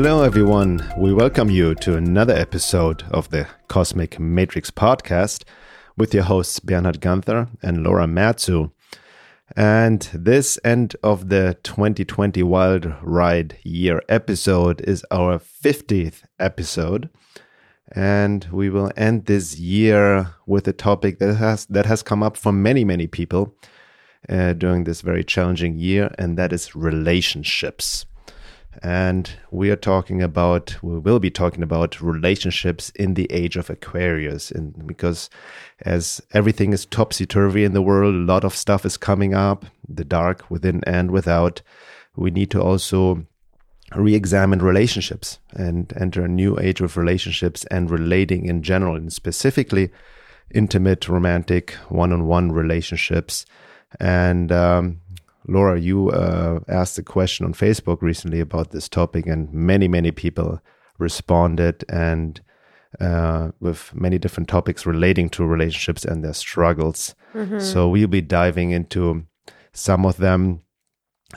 Hello, everyone. We welcome you to another episode of the Cosmic Matrix podcast with your hosts Bernhard Guenther and Laura Matsue. And this end of the 2020 Wild Ride Year episode is our 50th episode. And we will end this year with a topic that has that has come up for many, many people uh, during this very challenging year, and that is relationships. And we are talking about, we will be talking about relationships in the age of Aquarius. And because as everything is topsy turvy in the world, a lot of stuff is coming up, the dark within and without, we need to also re examine relationships and enter a new age of relationships and relating in general, and specifically intimate, romantic, one on one relationships. And um, Laura, you uh, asked a question on Facebook recently about this topic, and many, many people responded and uh, with many different topics relating to relationships and their struggles. Mm-hmm. So we'll be diving into some of them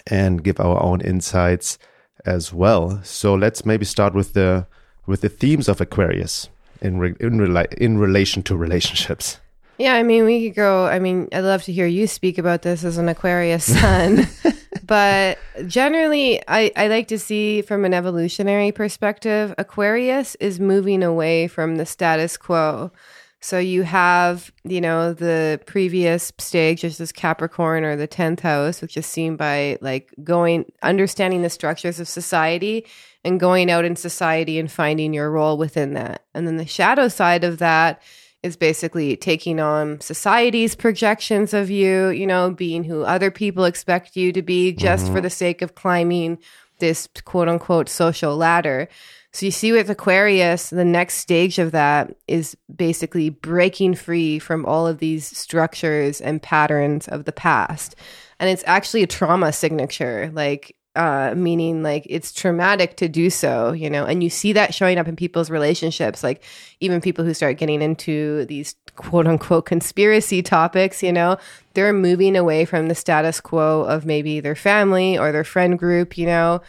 and give our own insights as well. So let's maybe start with the with the themes of Aquarius in re, in, rela- in relation to relationships. Yeah, I mean, we could go. I mean, I'd love to hear you speak about this as an Aquarius sun. but generally, I, I like to see from an evolutionary perspective, Aquarius is moving away from the status quo. So you have, you know, the previous stage, which is Capricorn or the 10th house, which is seen by like going, understanding the structures of society and going out in society and finding your role within that. And then the shadow side of that is basically taking on society's projections of you, you know, being who other people expect you to be just mm-hmm. for the sake of climbing this quote unquote social ladder. So you see with Aquarius, the next stage of that is basically breaking free from all of these structures and patterns of the past. And it's actually a trauma signature. Like uh, meaning like it's traumatic to do so, you know, and you see that showing up in people's relationships, like even people who start getting into these quote unquote conspiracy topics, you know, they're moving away from the status quo of maybe their family or their friend group, you know.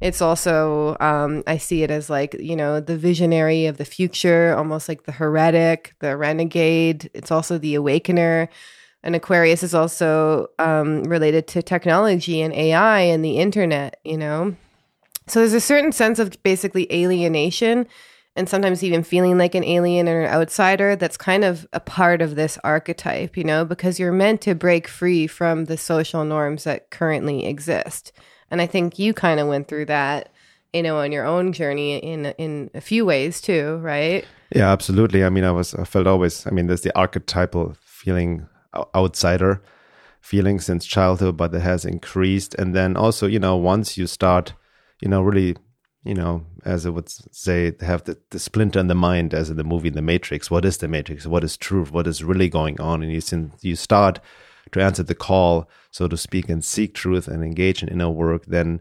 It's also, um, I see it as like, you know, the visionary of the future, almost like the heretic, the renegade. It's also the awakener and Aquarius is also um, related to technology and AI and the internet, you know? So there's a certain sense of basically alienation and sometimes even feeling like an alien or an outsider that's kind of a part of this archetype, you know, because you're meant to break free from the social norms that currently exist. And I think you kind of went through that, you know, on your own journey in in a few ways too, right? Yeah, absolutely. I mean, I was I felt always, I mean, there's the archetypal feeling outsider feeling since childhood, but it has increased. And then also, you know, once you start, you know, really, you know, as I would say, have the, the splinter in the mind, as in the movie The Matrix. What is the Matrix? What is truth? What is really going on? And you you start to answer the call, so to speak, and seek truth and engage in inner work, then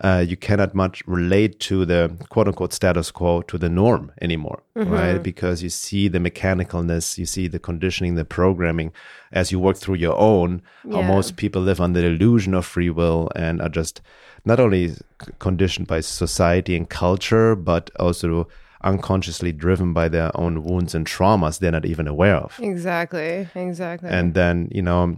uh, you cannot much relate to the quote unquote status quo to the norm anymore, mm-hmm. right? Because you see the mechanicalness, you see the conditioning, the programming as you work through your own. Yeah. How most people live on the illusion of free will and are just not only conditioned by society and culture, but also unconsciously driven by their own wounds and traumas they're not even aware of. Exactly. Exactly. And then, you know,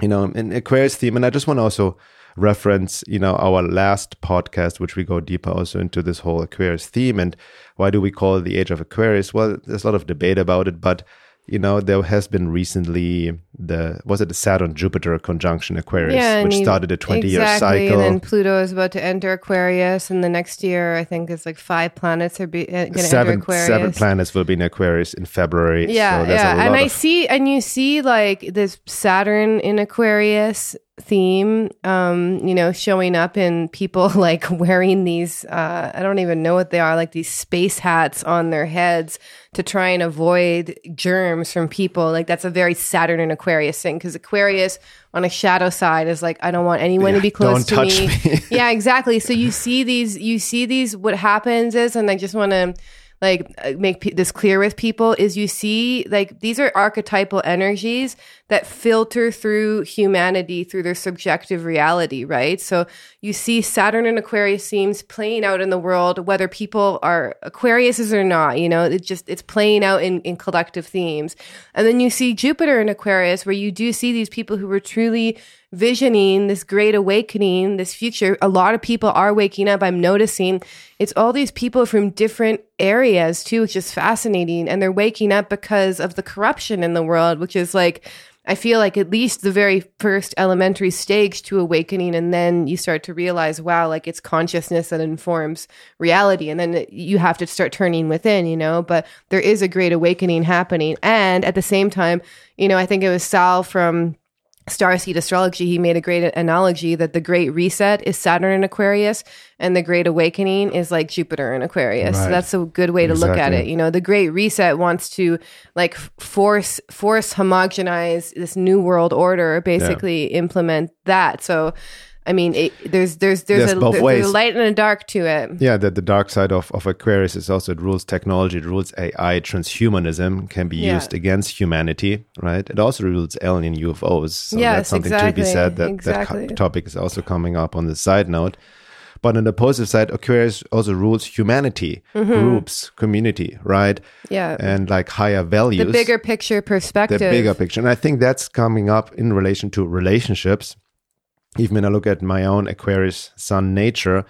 you know, in Aquarius theme, and I just want to also reference, you know, our last podcast, which we go deeper also into this whole Aquarius theme. And why do we call it the Age of Aquarius? Well, there's a lot of debate about it, but you know, there has been recently the was it the Saturn Jupiter conjunction Aquarius, yeah, which started a twenty exactly, year cycle. And then Pluto is about to enter Aquarius, and the next year I think it's like five planets are be, uh, going to enter Aquarius. Seven planets will be in Aquarius in February. Yeah, so yeah, and I see, and you see like this Saturn in Aquarius theme um you know showing up in people like wearing these uh i don't even know what they are like these space hats on their heads to try and avoid germs from people like that's a very saturn and aquarius thing because aquarius on a shadow side is like i don't want anyone yeah, to be close to me. me. yeah exactly so you see these you see these what happens is and i just want to like uh, make p- this clear with people is you see like these are archetypal energies that filter through humanity through their subjective reality, right? So you see Saturn and Aquarius themes playing out in the world, whether people are Aquariuses or not, you know, it just, it's playing out in, in collective themes. And then you see Jupiter in Aquarius, where you do see these people who were truly visioning this great awakening, this future. A lot of people are waking up. I'm noticing it's all these people from different areas too, which is fascinating. And they're waking up because of the corruption in the world, which is like, I feel like at least the very first elementary stage to awakening, and then you start to realize, wow, like it's consciousness that informs reality, and then you have to start turning within, you know. But there is a great awakening happening, and at the same time, you know, I think it was Sal from Starseed Astrology, he made a great analogy that the Great Reset is Saturn in Aquarius, and the Great Awakening is like Jupiter in Aquarius. Right. So that's a good way to exactly. look at it. You know, the Great Reset wants to like force force homogenize this new world order, basically yeah. implement that. So I mean, it, there's there's there's, a, there's a, light and a dark to it. Yeah, that the dark side of, of Aquarius is also it rules technology, it rules AI, transhumanism can be yeah. used against humanity, right? It also rules alien UFOs. So yes, that's something exactly. to be said. That exactly. that topic is also coming up on the side note. But on the positive side, Aquarius also rules humanity, mm-hmm. groups, community, right? Yeah. And like higher values. The bigger picture perspective. The bigger picture. And I think that's coming up in relation to relationships even when I look at my own Aquarius sun nature,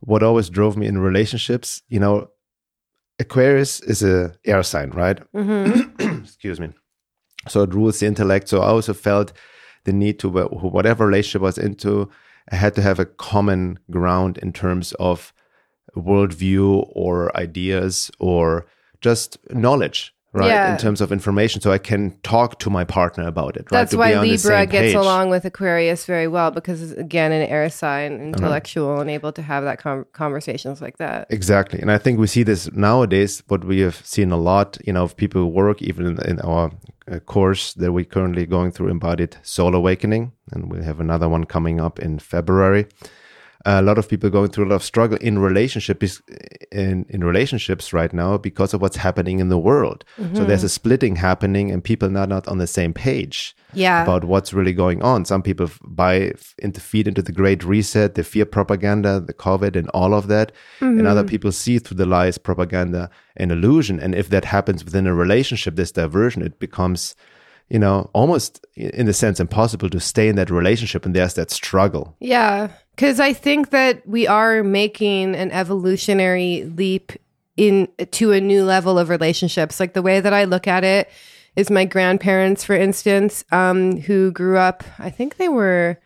what always drove me in relationships, you know, Aquarius is a air sign, right? Mm-hmm. Excuse me. So it rules the intellect. So I also felt the need to whatever relationship I was into, I had to have a common ground in terms of worldview or ideas or just knowledge right yeah. in terms of information so i can talk to my partner about it right? That's to why libra gets along with aquarius very well because again an air sign intellectual and able to have that com- conversations like that. Exactly and i think we see this nowadays what we have seen a lot you know of people who work even in, in our uh, course that we're currently going through embodied soul awakening and we have another one coming up in february a lot of people going through a lot of struggle in relationships in, in relationships right now because of what's happening in the world. Mm-hmm. So there's a splitting happening and people are not on the same page yeah. about what's really going on. Some people buy into feed into the great reset, the fear propaganda, the COVID and all of that. Mm-hmm. And other people see through the lies, propaganda and illusion. And if that happens within a relationship, this diversion, it becomes you know, almost in the sense impossible to stay in that relationship and there's that struggle. Yeah. Cause I think that we are making an evolutionary leap in to a new level of relationships. Like the way that I look at it is my grandparents, for instance, um, who grew up, I think they were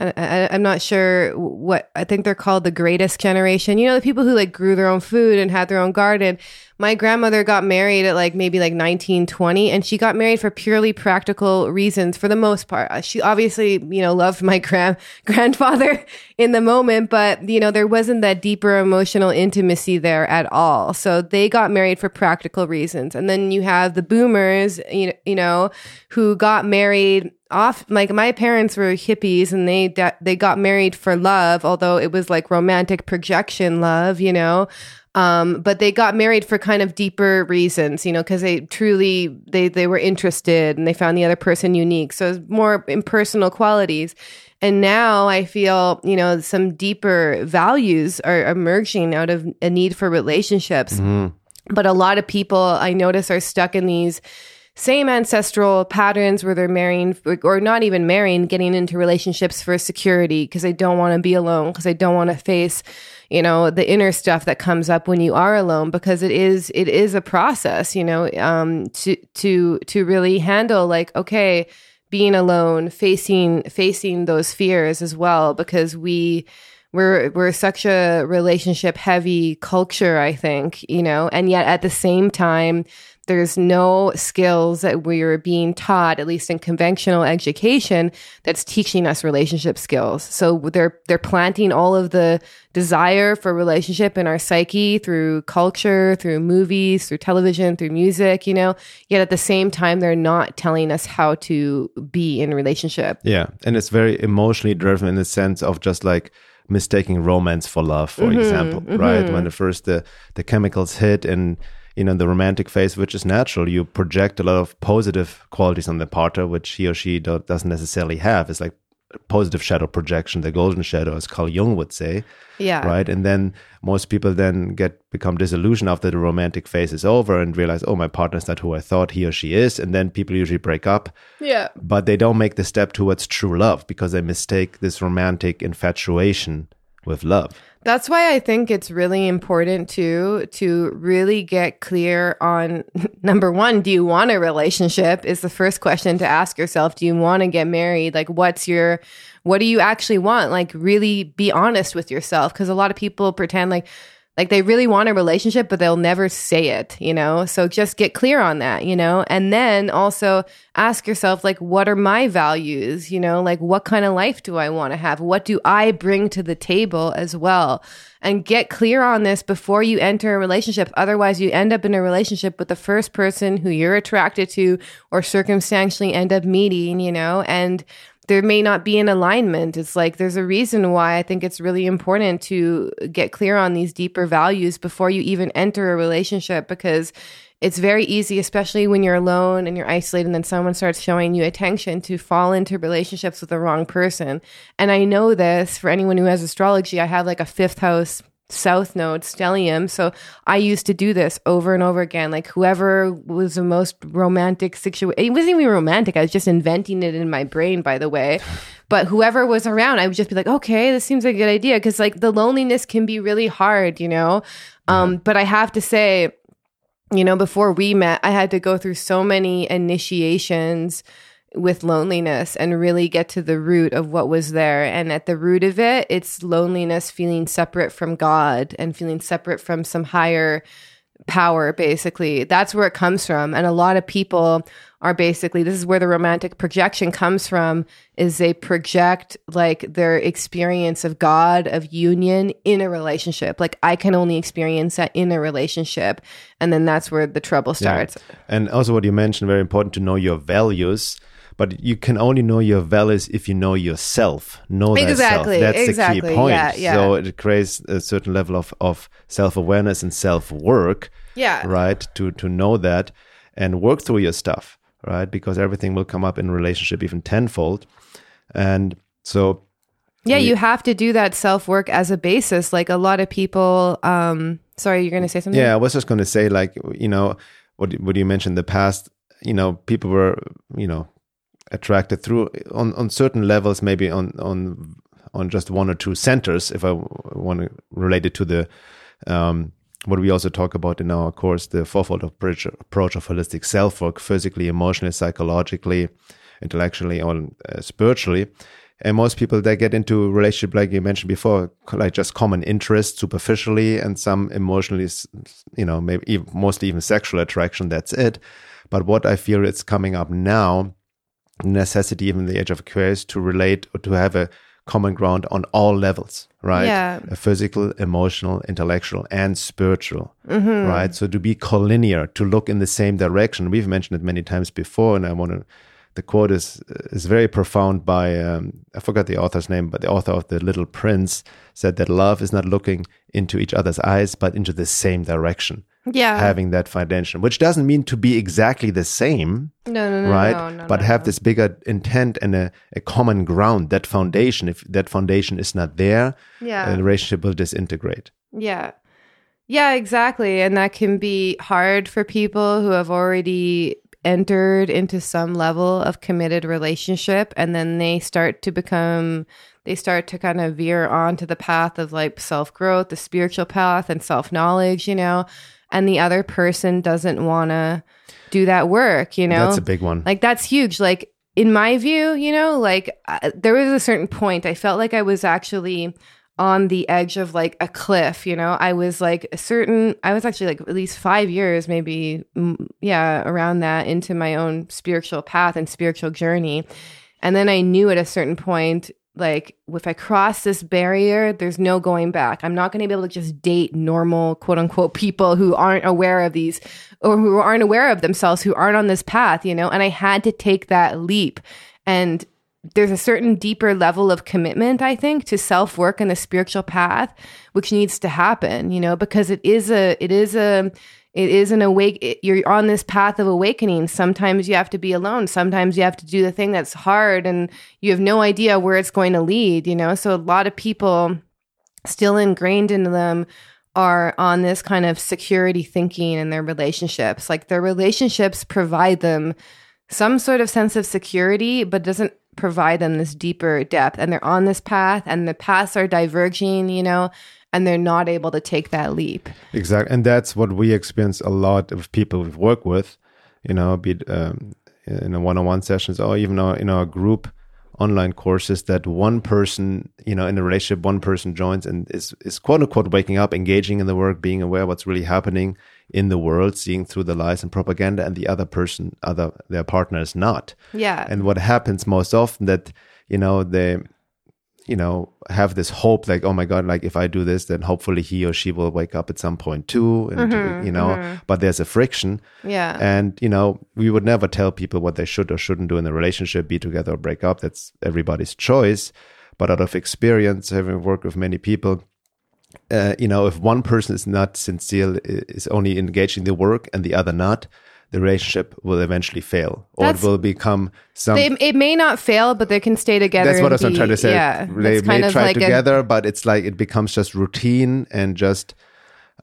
I, am not sure what I think they're called the greatest generation. You know, the people who like grew their own food and had their own garden. My grandmother got married at like maybe like 1920 and she got married for purely practical reasons for the most part. Uh, she obviously, you know, loved my grand grandfather in the moment, but you know, there wasn't that deeper emotional intimacy there at all. So they got married for practical reasons. And then you have the boomers, you you know, who got married off like my parents were hippies and they they got married for love although it was like romantic projection love you know? Um, but they got married for kind of deeper reasons you know because they truly they they were interested and they found the other person unique. So it's more impersonal qualities. And now i feel you know some deeper values are emerging out of a need for relationships. Mm-hmm. but a lot of people i notice are stuck in these same ancestral patterns where they're marrying or not even marrying, getting into relationships for security because they don't want to be alone, because they don't want to face, you know, the inner stuff that comes up when you are alone, because it is it is a process, you know, um, to to to really handle like okay, being alone, facing facing those fears as well, because we we're we're such a relationship heavy culture i think you know and yet at the same time there's no skills that we're being taught, at least in conventional education, that's teaching us relationship skills. So they're they're planting all of the desire for relationship in our psyche through culture, through movies, through television, through music, you know. Yet at the same time, they're not telling us how to be in relationship. Yeah. And it's very emotionally driven in the sense of just like mistaking romance for love, for mm-hmm, example, mm-hmm. right? When the first the, the chemicals hit and you know, in the romantic phase, which is natural, you project a lot of positive qualities on the partner, which he or she do, doesn't necessarily have. It's like positive shadow projection, the golden shadow, as Carl Jung would say. Yeah. Right. And then most people then get become disillusioned after the romantic phase is over and realize, oh, my partner's not who I thought he or she is. And then people usually break up. Yeah. But they don't make the step towards true love because they mistake this romantic infatuation with love. That's why I think it's really important too to really get clear on number one, do you want a relationship? Is the first question to ask yourself. Do you want to get married? Like, what's your, what do you actually want? Like, really be honest with yourself. Cause a lot of people pretend like, like they really want a relationship, but they'll never say it, you know? So just get clear on that, you know? And then also ask yourself, like, what are my values? You know, like, what kind of life do I want to have? What do I bring to the table as well? And get clear on this before you enter a relationship. Otherwise, you end up in a relationship with the first person who you're attracted to or circumstantially end up meeting, you know? And there may not be an alignment. It's like there's a reason why I think it's really important to get clear on these deeper values before you even enter a relationship because it's very easy, especially when you're alone and you're isolated, and then someone starts showing you attention to fall into relationships with the wrong person. And I know this for anyone who has astrology. I have like a fifth house south node stellium so i used to do this over and over again. Like whoever was the most romantic situation it wasn't even romantic. I was just inventing it in my brain by the way. But whoever was around i would just be like okay this seems like a good idea. Because like the loneliness can be really hard you know? Um but i have to say you know before we met i had to go through so many initiations with loneliness and really get to the root of what was there. And at the root of it, it's loneliness, feeling separate from God and feeling separate from some higher power, basically. That's where it comes from. And a lot of people are basically this is where the romantic projection comes from is they project like their experience of god of union in a relationship like i can only experience that in a relationship and then that's where the trouble starts yeah. and also what you mentioned very important to know your values but you can only know your values if you know yourself. Know exactly. Thyself. That's exactly. the key point. Yeah, yeah. So it creates a certain level of, of self awareness and self work. Yeah. Right. To to know that and work through your stuff. Right. Because everything will come up in relationship even tenfold. And so yeah, you have to do that self work as a basis. Like a lot of people, um, sorry, you're going to say something? Yeah, I was just going to say, like, you know, what, what you mentioned in the past, you know, people were, you know, attracted through on on certain levels, maybe on on on just one or two centers. If I want to relate it to the um, what we also talk about in our course, the fourfold approach, approach of holistic self work, physically, emotionally, psychologically, intellectually, or uh, spiritually. And most people they get into relationship, like you mentioned before, like just common interest, superficially, and some emotionally, you know, maybe even, mostly even sexual attraction. That's it. But what I feel is coming up now necessity, even the age of Aquarius, to relate or to have a common ground on all levels, right? Yeah. A physical, emotional, intellectual, and spiritual, mm-hmm. right? So to be collinear, to look in the same direction. We've mentioned it many times before, and I want to. The quote is is very profound by um, I forgot the author's name, but the author of the Little Prince said that love is not looking into each other's eyes, but into the same direction yeah. having that foundation which doesn't mean to be exactly the same no no no right? no, no, but have this bigger intent and a, a, common ground. That foundation if that foundation is not there yeah. the relationship will disintegrate. Yeah. Yeah exactly. And that can be hard for people who have already entered into some level of committed relationship and then they start to become they start to kind of veer onto the path of like self growth, the spiritual path, and self knowledge, you know, and the other person doesn't want to do that work, you know? That's a big one. Like, that's huge. Like, in my view, you know, like uh, there was a certain point I felt like I was actually on the edge of like a cliff, you know. I was like a certain I was actually like at least 5 years maybe yeah, around that into my own spiritual path and spiritual journey. And then I knew at a certain point like if I cross this barrier, there's no going back. I'm not going to be able to just date normal quote unquote people who aren't aware of these or who aren't aware of themselves, who aren't on this path, you know? And I had to take that leap. And there's a certain deeper level of commitment, I think, to self work and the spiritual path, which needs to happen, you know, because it is a, it is a, it is an awake it- you're on this path of awakening. Sometimes you have to be alone. Sometimes you have to do the thing that's hard and you have no idea where it's going to lead you know? So a lot of people still ingrained into them are on this kind of security thinking in their relationships. Like their relationships provide them some sort of sense of security but doesn't provide them this deeper depth. And they're on this path and the paths are diverging you know and they're not able to take that leap Exactly, and that's what we experience a lot of people we work with. You know, be it um, in a one-on-one sessions or even our, in our group online courses. That one person, you know, in a relationship, one person joins and is is quote unquote waking up, engaging in the work, being aware what's really happening in the world, seeing through the lies and propaganda, and the other person, other their partner is not. yeah And what happens most often that you know they you know have this hope like oh my god like if i do this then hopefully he or she will wake up at some point too and you know but there's a friction. Yeah. And you know we would never tell people what they should or shouldn't do in a relationship be together or break up. That's everybody's choice. But out of experience having worked with many people uh, you know if one person is not sincere is only engaged in the work and the other not the relationship will eventually fail or That's- it will become some They, it may not fail, but they can stay together. that's what I and was be- trying to say. Yeah, they may try like a- together, but it's like it becomes just routine and just,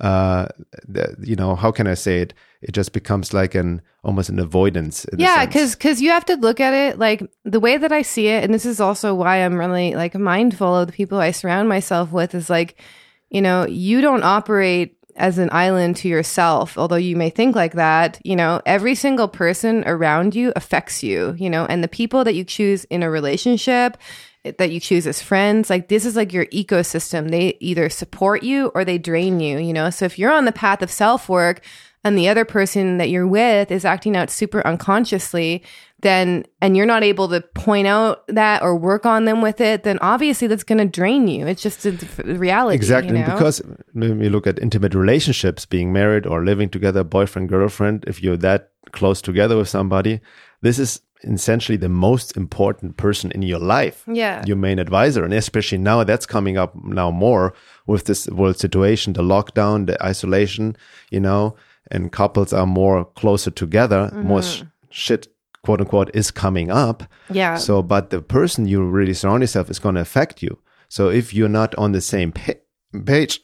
uh, the, you know, how can I say it? It just becomes like an almost an avoidance. in yeah, because because you have to look at it like the way that I see it, and this is also why I'm really like mindful of the people I surround myself with. Is like, you know, you don't operate as an island to yourself, although you may think like that. You know, every single person around you affects you. You know, and the people that you choose in a relationship eh, that you choose as friends like this is like your ecosystem they either support you or they drain you you know so if you're on the path of self work and the other person that you're with is acting out super unconsciously then and you're not able to point out that or work on them with it then obviously that's going to drain you it's just a reality Exactly, you know? because when we look at intimate relationships, being married or living together, boyfriend, girlfriend, if you're that close together with somebody, this is essentially the most important person in your life. Yeah. Your main advisor. And especially now that's coming up now more with this world situation, the lockdown, the isolation, you know, and couples are more closer together, more mm-hmm. sh- shit quote unquote is coming up. Yeah. So, but the person you really surround yourself is going to affect you. So, if you're not on the same pa- page,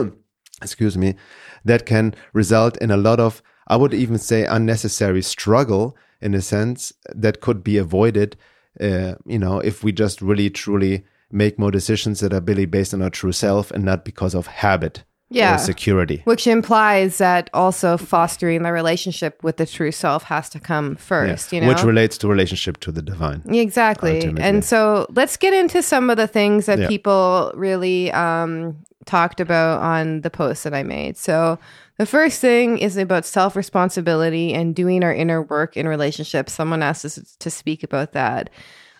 excuse me, that can result in a lot of, I would even say, unnecessary struggle in a sense that could be avoided. Uh, you know, if we just really truly make more decisions that are really based on our true self and not because of habit Yeah. security. which implies that also fostering the relationship with the true self has to come Yeah. first you know Which relates to relationship to the divine. Exactly. ultimately. And so let's get into some of the things that Yeah. people really um, talked about on the post that I made. So the first thing is about self responsibility and doing our inner work in relationships. Someone asked us to speak about that.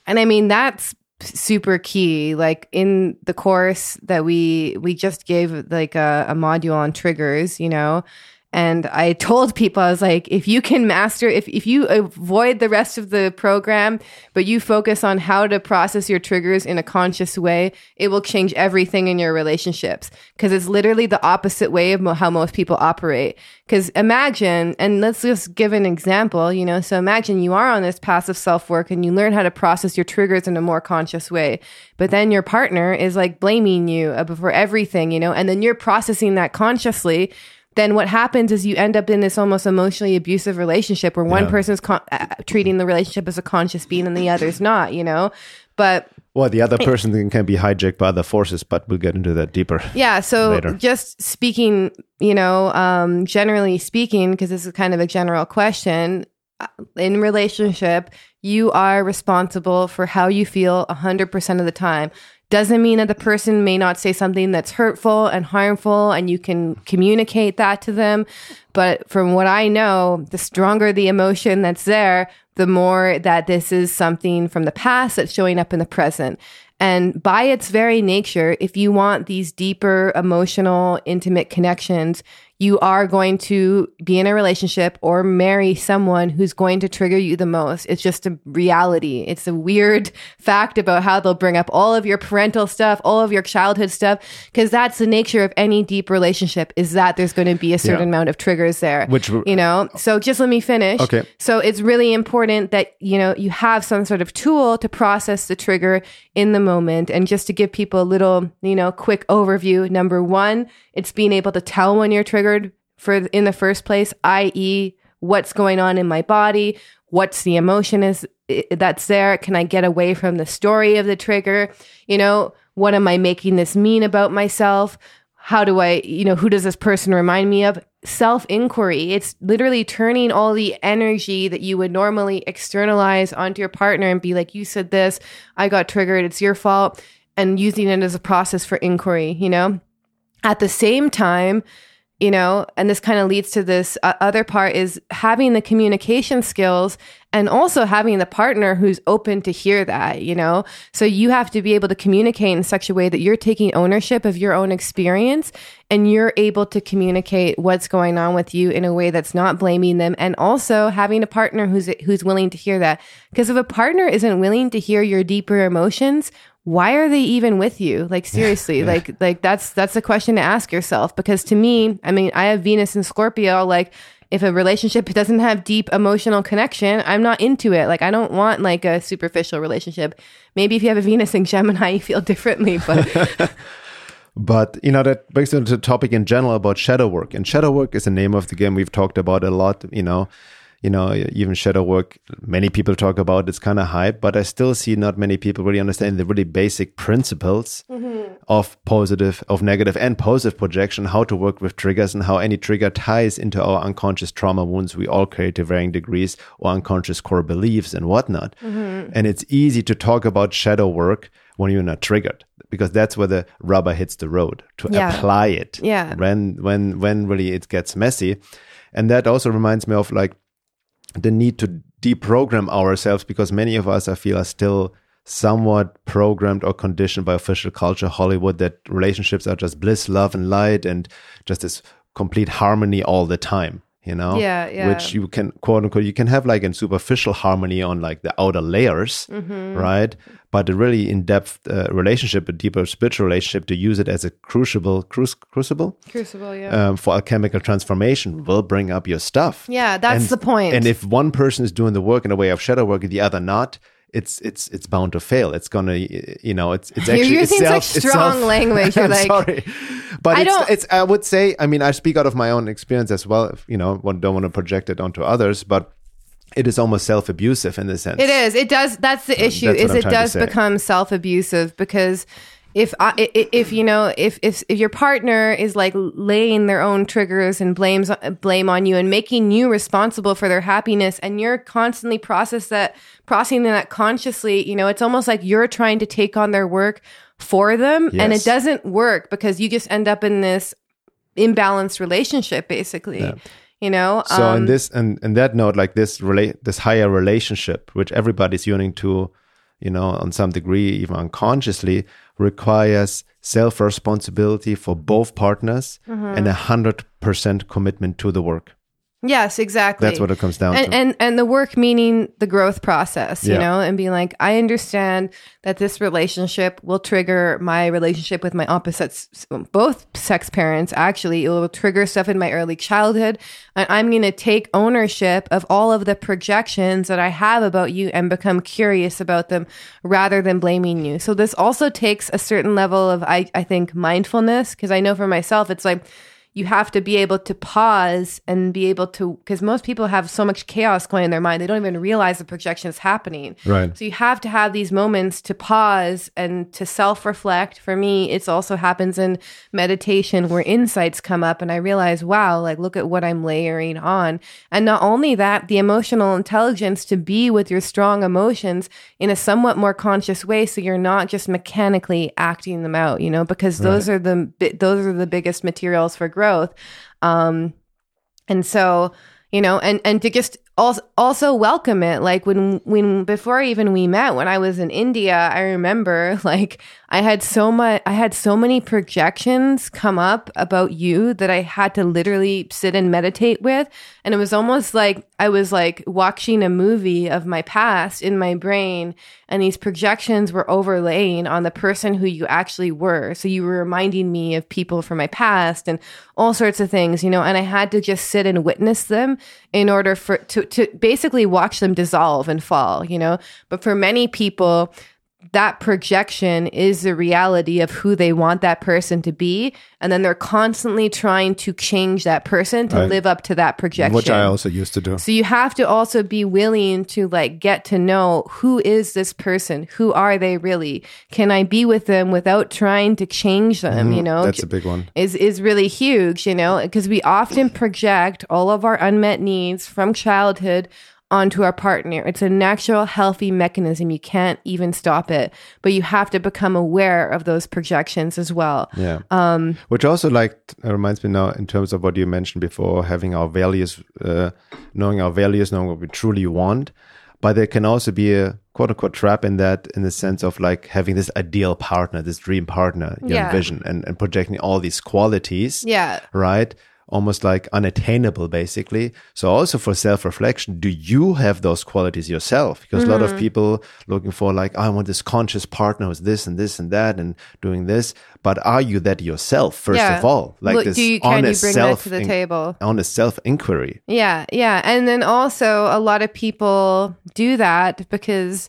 And I mean, that's super key like in the course that we we just gave like a, a module on triggers you know and I told people, I was like, if you can master, if, if you avoid the rest of the program, but you focus on how to process your triggers in a conscious way, it will change everything in your relationships. Cause it's literally the opposite way of mo- how most people operate. Cause imagine, and let's just give an example, you know, so imagine you are on this passive self work and you learn how to process your triggers in a more conscious way. But then your partner is like blaming you uh, for everything, you know, and then you're processing that consciously then what happens is you end up in this almost emotionally abusive relationship where one Yeah. person's con- uh, treating the relationship as a conscious being and the other's not, you know? But Well, the other person can- can be hijacked by other forces, but we'll get into that deeper. yeah, so Later. just speaking, you know, um, generally speaking, because this is kind of a general question, uh, in relationship, you are responsible for how you feel 100% of the time. Doesn't mean that the person may not say something that's hurtful and harmful and you can communicate that to them. But from what I know, the stronger the emotion that's there, the more that this is something from the past that's showing up in the present. And by its very nature, if you want these deeper emotional, intimate connections, you are going to be in a relationship or marry someone who's going to trigger you the most. It's just a reality. It's a weird fact about how they'll bring up all of your parental stuff, all of your childhood stuff, because that's the nature of any deep relationship is that there's going to be a certain Yeah. amount of triggers there. Which- you know, so just let me finish. Okay. So it's really important that, you know, you have some sort of tool to process the trigger in the moment. And just to give people a little, you know, quick overview. Number one, it's being able to tell when you're triggered for in the first place, i.e., what's going on in my body, what's the emotion is that's there. Can I get away from the story of the trigger? You know, what am I making this mean about myself? How do I, you know, who does this person remind me of? Self inquiry. It's literally turning all the energy that you would normally externalize onto your partner and be like, you said this, I got triggered, it's your fault, and using it as a process for inquiry, you know? At the same time, you know, and this kind of leads to this uh, other part is having the communication skills and also having the partner who's open to hear that, you know. So you have to be able to communicate in such a way that you're taking ownership of your own experience and you're able to communicate what's going on with you in a way that's not blaming them and also having a partner who's who's willing to hear that. Because if a partner isn't willing to hear your deeper emotions, why are they even with you? Like seriously like like that's that's a question to ask yourself. Because to me i mean i have venus and scorpio. Like if a relationship doesn't have deep emotional connection i'm not into it. Like i don't want like a superficial relationship. Maybe if you have a venus in gemini you feel differently but But you know that brings me to the topic in general about shadow work. And shadow work is the name of the game we've talked about a lot. You know, you know, even shadow work. Many people talk about it's kind of hype, but I still see not many people really understand the really basic principles mm-hmm. of positive, of negative, and positive projection. How to work with triggers and how any trigger ties into our unconscious trauma wounds we all carry to varying degrees, or unconscious core beliefs and whatnot. Mm-hmm. And it's easy to talk about shadow work when you're not triggered because that's where the rubber hits the road to Yeah. apply it Yeah. when when when really it gets messy and that also reminds me of like the need to deprogram ourselves because many of us i feel are still somewhat programmed or conditioned by official culture hollywood that relationships are just bliss love and light and just this complete harmony all the time you know Yeah, yeah. which you can quote unquote you can have like a superficial harmony on like the outer layers Mm-hmm. right but a really in-depth uh, relationship a deeper spiritual relationship to use it as a crucible cruci- crucible crucible yeah. um, for alchemical transformation will bring up your stuff. Yeah that's and, the point. and if one person is doing the work in a way of shadow work and the other not it's it's it's bound to fail. It's gonna you know it's it's You're using it's such self- strong self- language. You're I'm like- sorry. But I it's, don't- it's i would say i mean i speak out of my own experience as well if, you know one don't want to project it onto others but it is almost self-abusive in the sense It is. It does. That's the um, issue. that's is it does become self abusive because if I, if you know if, if if your partner is like laying their own triggers and blames blame on you and making you responsible for their happiness and you're constantly process that processing that consciously, you know, it's almost like you're trying to take on their work for them and it doesn't work because you just end up in this imbalanced relationship basically. You know, So Um, in this and in that note, like this relate this higher relationship, which everybody's yearning to, you know, on some degree, even unconsciously, requires self responsibility for both partners Mm-hmm. and a hundred percent commitment to the work. Yes, exactly. That's what it comes down and, to. and and the work meaning the growth process you know and being like i understand that this relationship will trigger my relationship with my opposites both sex parents actually it will trigger stuff in my early childhood and i'm going to take ownership of all of the projections that i have about you and become curious about them rather than blaming you so this also takes a certain level of i, I think mindfulness because i know for myself it's like you have to be able to pause and be able to because most people have so much chaos going in their mind they don't even realize the projection is happening. Right. so you have to have these moments to pause and to self-reflect. For me it's also happens in meditation where insights come up and i realize wow like look at what i'm layering on. And not only that the emotional intelligence to be with your strong emotions in a somewhat more conscious way so you're not just mechanically acting them out you know because those are the those are the biggest materials for growth um and so you know and and to just also also welcome it. Like when when before even we met when i was in india i remember like i had so much i had so many projections come up about you that i had to literally sit and meditate with. And it was almost like i was like watching a movie of my past in my brain and these projections were overlaying on the person who you actually were. So you were reminding me of people from my past and all sorts of things you know and i had to just sit and witness them in order for to to basically watch them dissolve and fall, you know. But for many people, that projection is the reality of who they want that person to be and then they're constantly trying to change that person to Right. live up to that projection Which I also used to do. so you have to also be willing to like get to know who is this person who are they really can i be with them without trying to change them mm-hmm. you know. That's a big one. is is really huge, you know, because we often project all of our unmet needs from childhood onto our partner. It's a natural, healthy mechanism. You can't even stop it, but you have to become aware of those projections as well. Yeah. Um, Which also like reminds me now in terms of what you mentioned before, having our values, uh, knowing our values, knowing what we truly want. But there can also be a quote unquote trap in that, in the sense of like having this ideal partner, this dream partner you Yeah. envision, and, and projecting all these qualities. Yeah. Right. Almost like unattainable, basically. So also for self-reflection, do you have those qualities yourself? Because a lot Mm-hmm. of people looking for like, I want this conscious partner who's this and this and that and doing this. But are you that yourself, first Yeah. of all? Like Look, this do you, can you honest that self, to the table? honest self-inquiry. Yeah, yeah. And then also, a lot of people do that because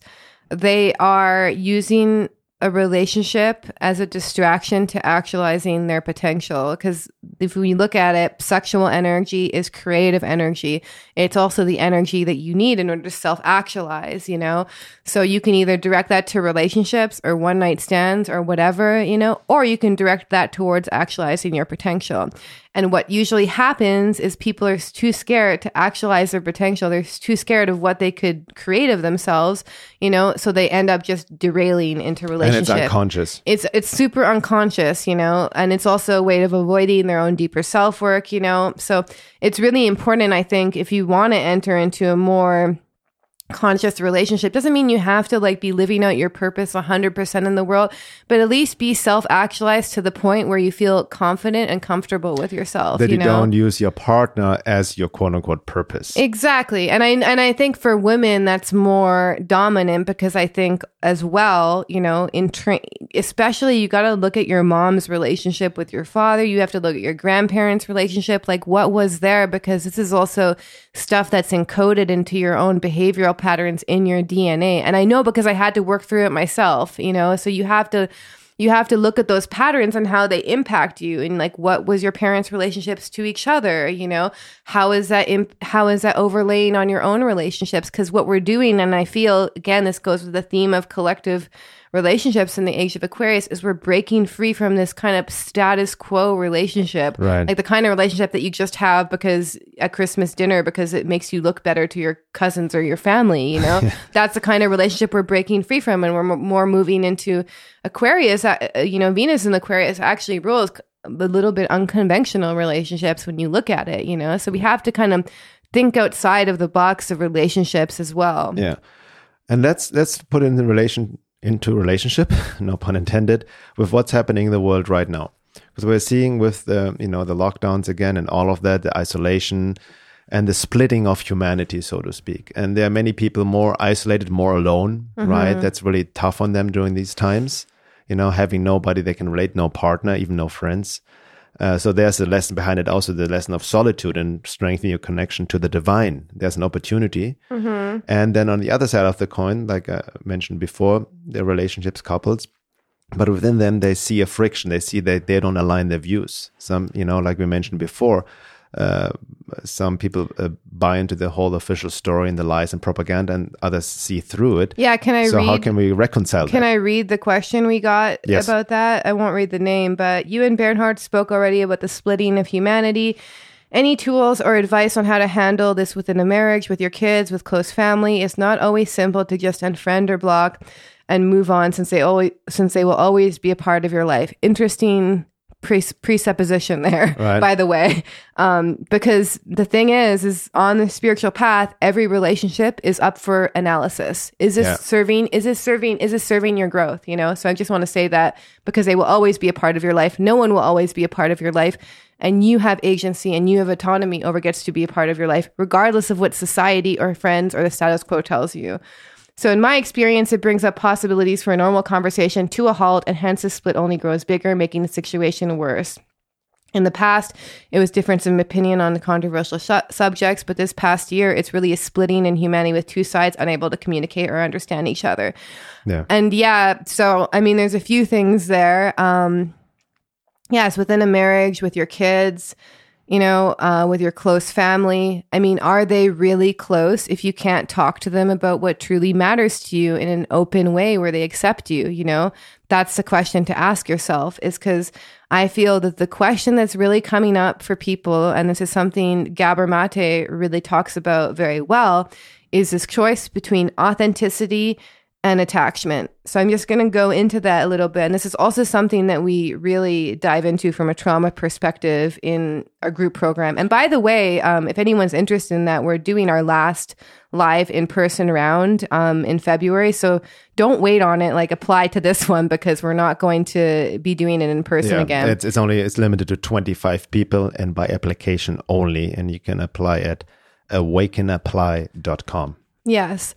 they are using a relationship as a distraction to actualizing their potential. Because if we look at it, sexual energy is creative energy. It's also the energy that you need in order to self actualize, you know? So you can either direct that to relationships or one night stands or whatever, you know, or you can direct that towards actualizing your potential. And what usually happens is people are too scared to actualize their potential. They're too scared of what they could create of themselves, you know, so they end up just derailing into And relationship. it's unconscious. It's it's super unconscious, you know, and it's also a way of avoiding their own deeper self work, you know. So it's really important, I think, if you want to enter into a more conscious relationship. Doesn't mean you have to like be living out your purpose 100% in the world but at least be self-actualized to the point where you feel confident and comfortable with yourself That you, know? don't use your partner as your quote unquote purpose. Exactly. And I and I think for women that's more dominant because I think as well, you know, in tra- especially you got to look at your mom's relationship with your father, you have to look at your grandparents' relationship. Like what was there? Because this is also stuff that's encoded into your own behavioral patterns in your DNA. And I know because I had to work through it myself, you know. So you have to you have to look at those patterns and how they impact you and like what was your parents relationships to each other you know how is that imp- how is that overlaying on your own relationships because what we're doing and i feel again this goes with the theme of collective relationships in the age of aquarius is we're breaking free from this kind of status quo relationship Right. like the kind of relationship that you just have because at christmas dinner because it makes you look better to your cousins or your family you know that's the kind of relationship we're breaking free from and we're mo- more moving into aquarius uh, uh, you know venus in aquarius actually rules a little bit unconventional relationships when you look at it you know so we have to kind of think outside of the box of relationships as well Yeah. And let's let's put in the relation into relationship, no pun intended, with what's happening in the world right now. Because we're seeing with the you know the lockdowns again and all of that, the isolation and the splitting of humanity, so to speak. And there are many people more isolated, more alone, mm-hmm. right? That's really tough on them during these times. You know, having nobody they can relate, no partner, even no friends. Uh, so there's a lesson behind it, also the lesson of solitude and strengthening your connection to the divine. There's an opportunity. And then on the other side of the coin, like I mentioned before, the relationships, couples, but within them, they see a friction. They see that they don't align their views. Some, you know, like we mentioned before, uh, some people uh, buy into the whole official story and the lies and propaganda, and others see through it. yeah can i so read how can we reconcile Can that? I read the question we got Yes. about that? I won't read the name, but you and Bernhard spoke already about the splitting of humanity. Any tools or advice on how to handle this within a marriage, with your kids, with close family? It's not always simple to just unfriend or block and move on since they always since they will always be a part of your life. Interesting pre- presupposition there, Right. by the way. Um, because the thing is, is on the spiritual path, every relationship is up for analysis. Is this Yeah. serving? Is this serving? Is this serving your growth? You know. So I just want to say that because they will always be a part of your life. No one will always be a part of your life. And you have agency and you have autonomy over gets to be a part of your life, regardless of what society or friends or the status quo tells you. So, in my experience, it brings up possibilities for a normal conversation to a halt, and hence the split only grows bigger, making the situation worse. In the past, it was difference of opinion on the controversial su- subjects, but this past year, it's really a splitting in humanity with two sides unable to communicate or understand each other. Yeah. And yeah, so I mean, there's a few things there. Um, yes, within a marriage, with your kids, you know, uh, with your close family. I mean, are they really close if you can't talk to them about what truly matters to you in an open way where they accept you? You know, that's the question to ask yourself is because I feel that the question that's really coming up for people, and this is something Gabor Mate really talks about very well, is this choice between authenticity and attachment. So I'm just going to go into that a little bit. And this is also something that we really dive into from a trauma perspective in our group program. And by the way, um, if anyone's interested in that, we're doing our last live in person round um, in February. So don't wait on it. Like apply to this one because we're not going to be doing it in person Yeah, again. it's, it's only it's limited to 25 people and by application only and you can apply at awakenapply.com Yes.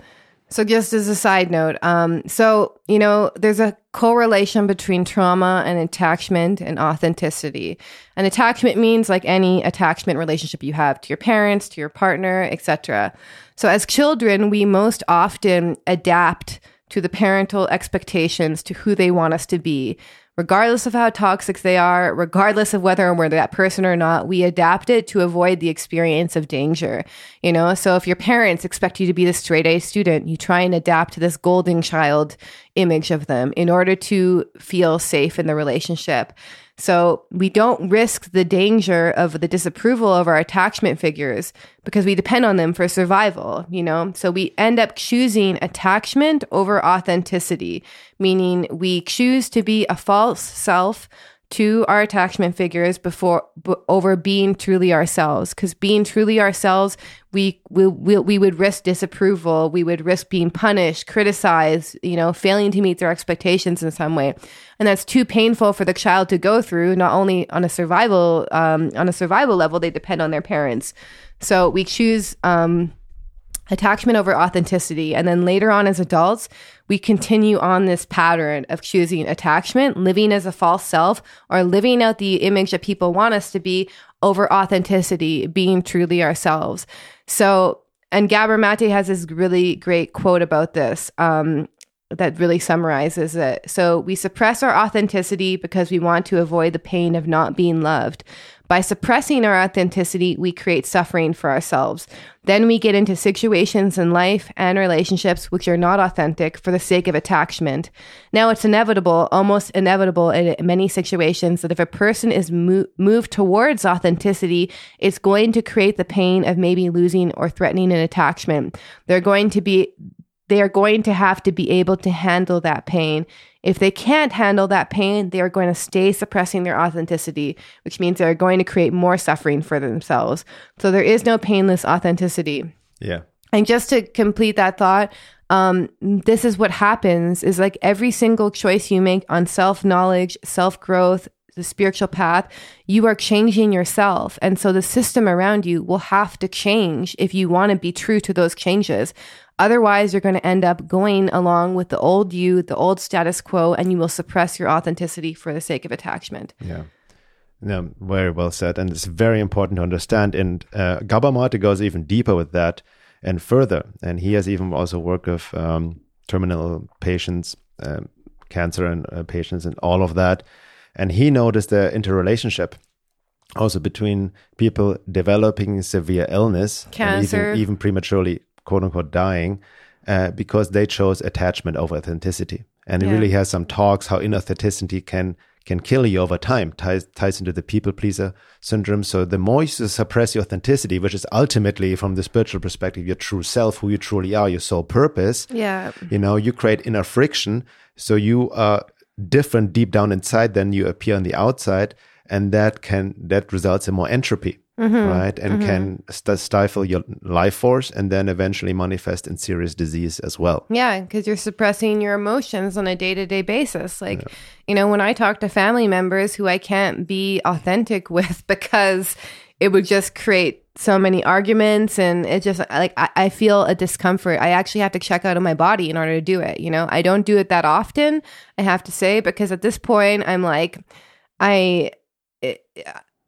So just as a side note, um, so you know, there's a correlation between trauma and attachment and authenticity. And attachment means like any attachment relationship you have to your parents, to your partner, etc. So as children, we most often adapt to the parental expectations to who they want us to be. Regardless of how toxic they are, regardless of whether we're that person or not, we adapt it to avoid the experience of danger. You know, so if your parents expect you to be the straight A student, you try and adapt to this golden child image of them in order to feel safe in the relationship. So we don't risk the danger of the disapproval of our attachment figures because we depend on them for survival, you know? So we end up choosing attachment over authenticity, meaning we choose to be a false self to our attachment figures before b- over being truly ourselves. Because being truly ourselves we, we we we would risk disapproval. We would risk being punished criticized you know failing to meet their expectations in some way. And that's too painful for the child to go through not only on a survival um, on a survival level they depend on their parents. So we choose um, attachment over authenticity. And then later on as adults, we continue on this pattern of choosing attachment, living as a false self, or living out the image that people want us to be over authenticity, being truly ourselves. So, and Gabor Mate has this really great quote about this. Um, that really summarizes it. So we suppress our authenticity because we want to avoid the pain of not being loved. By suppressing our authenticity, we create suffering for ourselves. Then we get into situations in life and relationships which are not authentic for the sake of attachment. Now it's inevitable, almost inevitable in many situations that if a person is mo- moved towards authenticity, it's going to create the pain of maybe losing or threatening an attachment. They're going to be they are going to have to be able to handle that pain. If they can't handle that pain, they are going to stay suppressing their authenticity, which means they're going to create more suffering for themselves. So there is no painless authenticity. yeah And just to complete that thought, um, this is what happens is like every single choice you make on self knowledge, self growth, the spiritual path, you are changing yourself. And so the system around you will have to change if you want to be true to those changes. Otherwise, you're going to end up going along with the old you, the old status quo, and you will suppress your authenticity for the sake of attachment. Yeah. No, very well said. And it's very important to understand. And uh, Gabor goes even deeper with that and further. And he has even also worked with um, terminal patients, um, cancer and uh, patients, and all of that. And he noticed the interrelationship also between people developing severe illness, and Cancer. even, even prematurely, quote unquote, dying, uh, because they chose attachment over authenticity. And Yeah. it really has some talks how inauthenticity can can kill you over time. Ties ties into the people pleaser syndrome. So the more you suppress your authenticity, which is ultimately from the spiritual perspective your true self, who you truly are, your sole purpose, Yeah. you know, you create inner friction. So you are different deep down inside than you appear on the outside. and that can that results in more entropy mm-hmm. right and mm-hmm. can st- stifle your life force and then eventually manifest in serious disease as well Yeah, because you're suppressing your emotions on a day to day basis. Like, you know, when I talk to family members who I can't be authentic with because it would just create so many arguments and it just like I, I feel a discomfort. I actually have to check out of my body in order to do it. You know, I don't do it that often, I have to say, because at this point I'm like, I. It,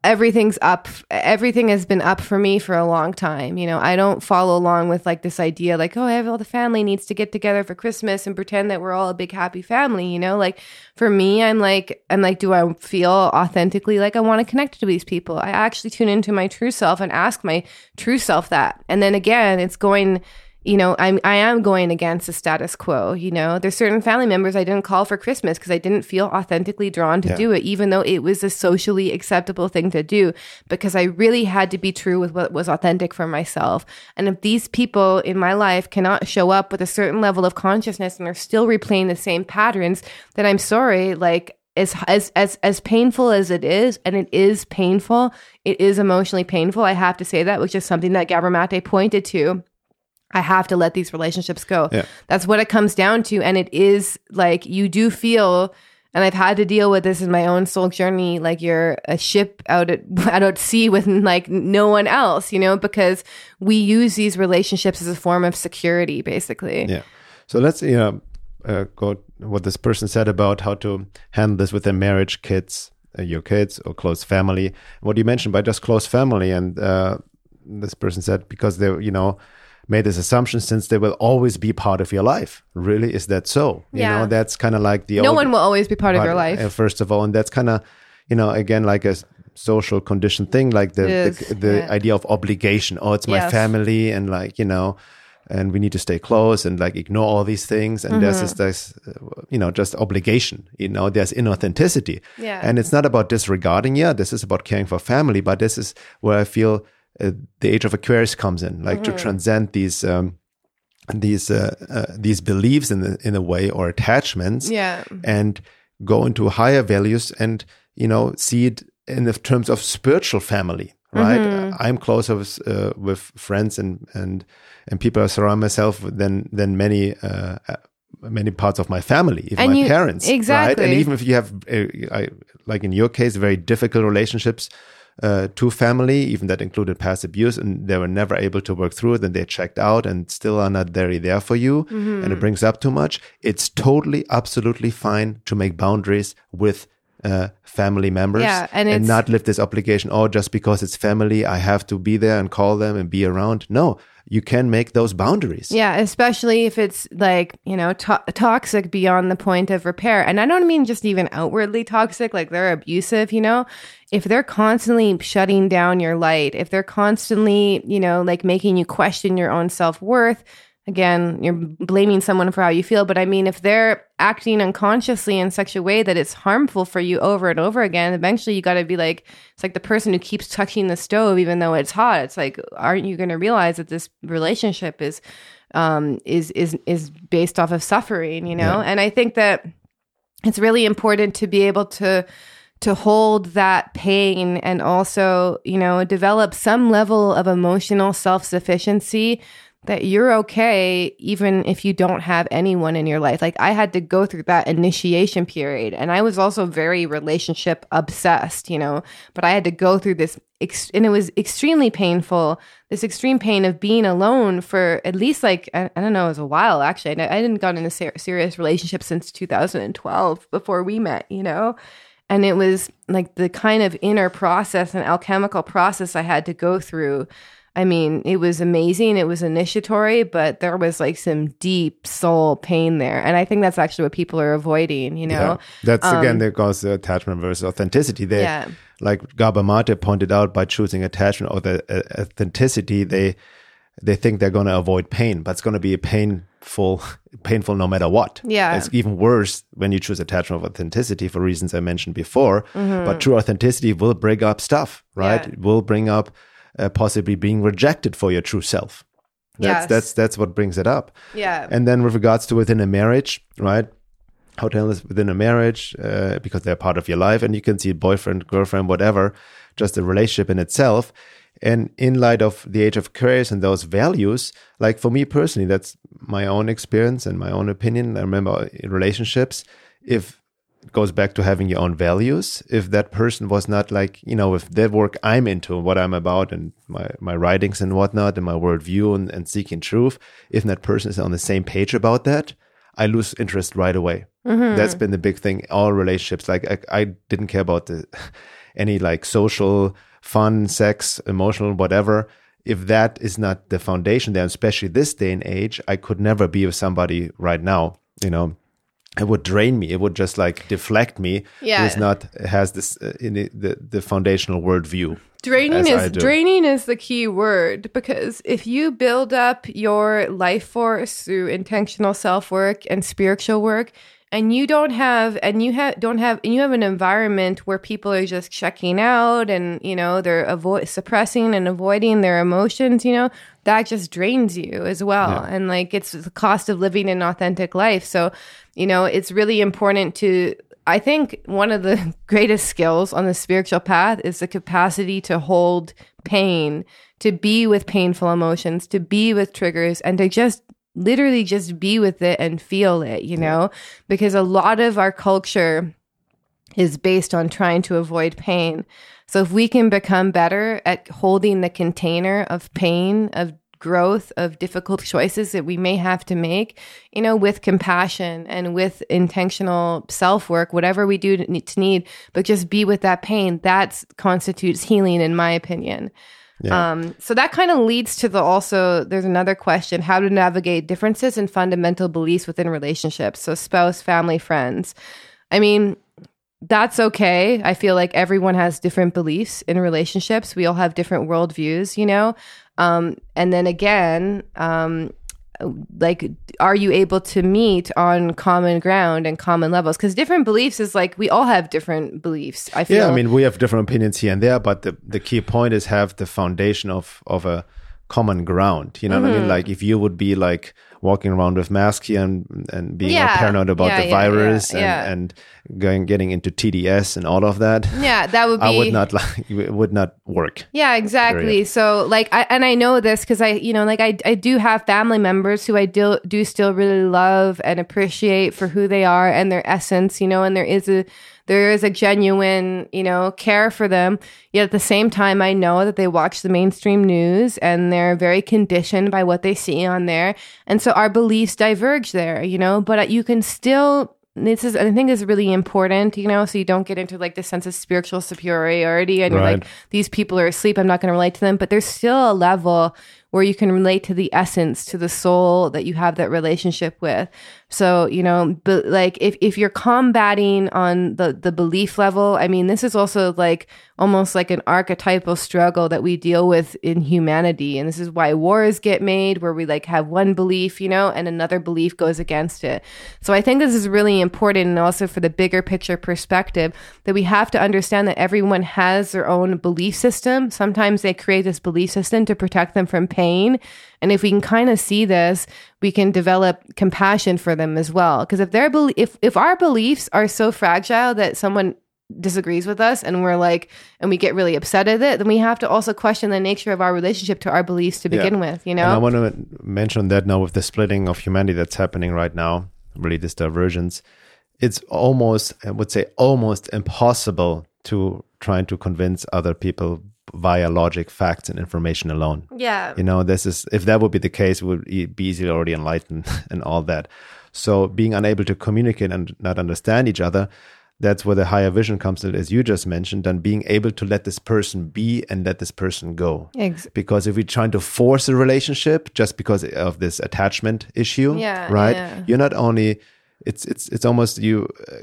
everything's up everything has been up for me for a long time you know? I don't follow along with like this idea like oh i have all the family needs to get together for christmas and pretend that we're all a big happy family you know? Like for me i'm like i'm like do i feel authentically like i want to connect to these people? I actually tune into my true self and ask my true self that. And then again it's going you know, I'm I am going against the status quo. You know, there's certain family members I didn't call for Christmas because I didn't feel authentically drawn to Yeah. do it, even though it was a socially acceptable thing to do, because I really had to be true with what was authentic for myself. And if these people in my life cannot show up with a certain level of consciousness and are still replaying the same patterns, then I'm sorry, like as as as as painful as it is, and it is painful, it is emotionally painful. I have to say that, which is something that Gabor pointed to. I have to let these relationships go. Yeah. That's what it comes down to. And it is like you do feel, and I've had to deal with this in my own soul journey, like you're a ship out at out at sea with like no one else, you know, because we use these relationships as a form of security, basically. Yeah. So let's you know uh, go what this person said about how to handle this with their marriage, kids, uh, your kids, or close family. What do you mentioned by just close family, and uh, this person said because they're you know made this assumption since they will always be part of your life. Really, is that so? You Yeah. know, that's kind of like the No old- one will always be part of your life. uh, first of all, and that's kind of you know again like a social condition thing, like the It the, the yeah. idea of obligation. Oh, it's my Yes. family, and like you know, and we need to stay close and like ignore all these things. And there's Mm-hmm. this, this, uh, you know, just obligation. You know, there's inauthenticity. Yeah. And it's not about disregarding. Yeah, this is about caring for family, but this is where I feel uh, the age of Aquarius comes in, like Mm-hmm. to transcend these. Um, these uh, uh, these beliefs in the, in a way or attachments Yeah. and go into higher values and you know see it in the terms of spiritual family right Mm-hmm. i'm closer with, uh, with friends and and and people i surround myself than than many uh, uh, many parts of my family even And my you- parents right exactly. and even if you have uh, I, like in your case very difficult relationships uh, to family, even that included past abuse, and they were never able to work through it, and they checked out and still are not very there for you, Mm-hmm. and it brings up too much. It's totally, absolutely fine to make boundaries with uh, family members, Yeah, and it's- not live this obligation. Oh, just because it's family, I have to be there and call them and be around. No, you can make those boundaries. Yeah, especially if it's like, you know, to- toxic beyond the point of repair. And I don't mean just even outwardly toxic, like they're abusive, you know? If they're constantly shutting down your light, if they're constantly, you know, like making you question your own self worth, again, you're blaming someone for how you feel. But I mean, if they're acting unconsciously in such a way that it's harmful for you over and over again, eventually you got to be like, it's like the person who keeps touching the stove even though it's hot. It's like, aren't you going to realize that this relationship is um, is is is based off of suffering, you know. Yeah. And I think that it's really important to be able to to hold that pain and also, you know, develop some level of emotional self sufficiency that you're okay even if you don't have anyone in your life. Like I had to go through that initiation period and I was also very relationship obsessed, you know, but I had to go through this ex- and it was extremely painful. This extreme pain of being alone for at least like I, I don't know, it was a while actually. I, I didn't got in a ser- serious relationship since 2012 before we met, you know. And it was like the kind of inner process and alchemical process I had to go through. I mean, it was amazing. It was initiatory, but there was like some deep soul pain there. And I think that's actually what people are avoiding, you know? Yeah. That's again there goes the attachment versus authenticity. They Um, Yeah. like Gabor Mate pointed out by choosing attachment or the uh, authenticity, they they think they're going to avoid pain, but it's going to be a painful painful no matter what. Yeah. it's even worse when you choose attachment of authenticity for reasons I mentioned before. But true authenticity will bring up stuff, right? Mm-hmm. Yeah. It will bring up uh, possibly being rejected for your true self. That's Yes. that's that's what brings it up. Yeah. And then with regards to within a marriage, right? how to handle within a marriage uh, because they're part of your life and you can see boyfriend girlfriend whatever just a relationship in itself and in light of the age of Aquarius and those values like for me personally that's my own experience and my own opinion i remember in relationships if goes back to having your own values. If that person was not like you know if that work i'm into what i'm about and my my writings and whatnot and my worldview and, and seeking truth if that person is on the same page about that i lose interest right away. Mm-hmm. That's been the big thing. All relationships like I, I didn't care about the any like social fun sex emotional whatever. If that is not the foundation there especially this day and age i could never be with somebody right now you know it would drain me. It would just like deflect me. Yeah. who's not has this uh, in the, the the foundational worldview Draining is draining is the key word because if you build up your life force through intentional self work and spiritual work, and you don't have and you have don't have and you have an environment where people are just checking out and you know they're avoid suppressing and avoiding their emotions, you know that just drains you as well, and like it's the cost of living an authentic life. So, you know, it's really important to I think one of the greatest skills on the spiritual path is the capacity to hold pain, to be with painful emotions, to be with triggers, and to just literally just be with it and feel it, you know? Because a lot of our culture is based on trying to avoid pain. So if we can become better at holding the container of pain, of growth, of difficult choices that we may have to make, you know, with compassion and with intentional self work, whatever we do to need, to need, but just be with that pain, that constitutes healing, in my opinion. Um, so that kind of leads to the also, there's another question how to navigate differences in fundamental beliefs within relationships. So, spouse, family, friends. I mean, that's okay. I feel like everyone has different beliefs in relationships. We all have different worldviews, you know? Um, and then again, um, like, are you able to meet on common ground and common levels? Because different beliefs is like we all have different beliefs. I feel. yeah i mean we have different opinions here and there but the the key point is have the foundation of of a common ground you know what i Mm-hmm. mean like if you would be like walking around with mask here and and being Yeah. paranoid about Yeah, the yeah, virus and and going getting into tds and all of that yeah, that would be. i would not like it would not work Yeah, exactly. Period. So like I and I know this cuz I you know like I I do have family members who I do do still really love and appreciate for who they are and their essence, you know, and there is a there is a genuine, you know, care for them. Yet at the same time I know that they watch the mainstream news and they're very conditioned by what they see on there. And so our beliefs diverge there, you know, but you can still this is I think is really important, you know, so you don't get into like the sense of spiritual superiority. And you're like these people are asleep, I'm not going to relate to them, but there's still a level where you can relate to the essence, to the soul that you have that relationship with. So, you know, but like if, if you're combating on the, the belief level, I mean, this is also like almost like an archetypal struggle that we deal with in humanity. And this is why wars get made where we like have one belief, you know, and another belief goes against it. So I think this is really important and also for the bigger picture perspective that we have to understand that everyone has their own belief system. Sometimes they create this belief system to protect them from pain. And if we can kind of see this, we can develop compassion for them as well. Because if their bel if if our beliefs are so fragile that someone disagrees with us and we're like and we get really upset at it, then we have to also question the nature of our relationship to our beliefs to begin with, you And I want to mention that now with the splitting of humanity that's happening right now, really this divergence, it's almost, I would say, almost impossible to try to convince other people via logic, facts, and information alone. yeah. You know, this is, if that would be the case, would be easily already enlightened and all that. So being unable to communicate and not understand each other, that's where the higher vision comes in, as you just mentioned, and being able to let this person be and let this person go Ex- because if we're trying to force a relationship just because of this attachment issue Yeah, right yeah. you're not only it's it's it's almost you uh,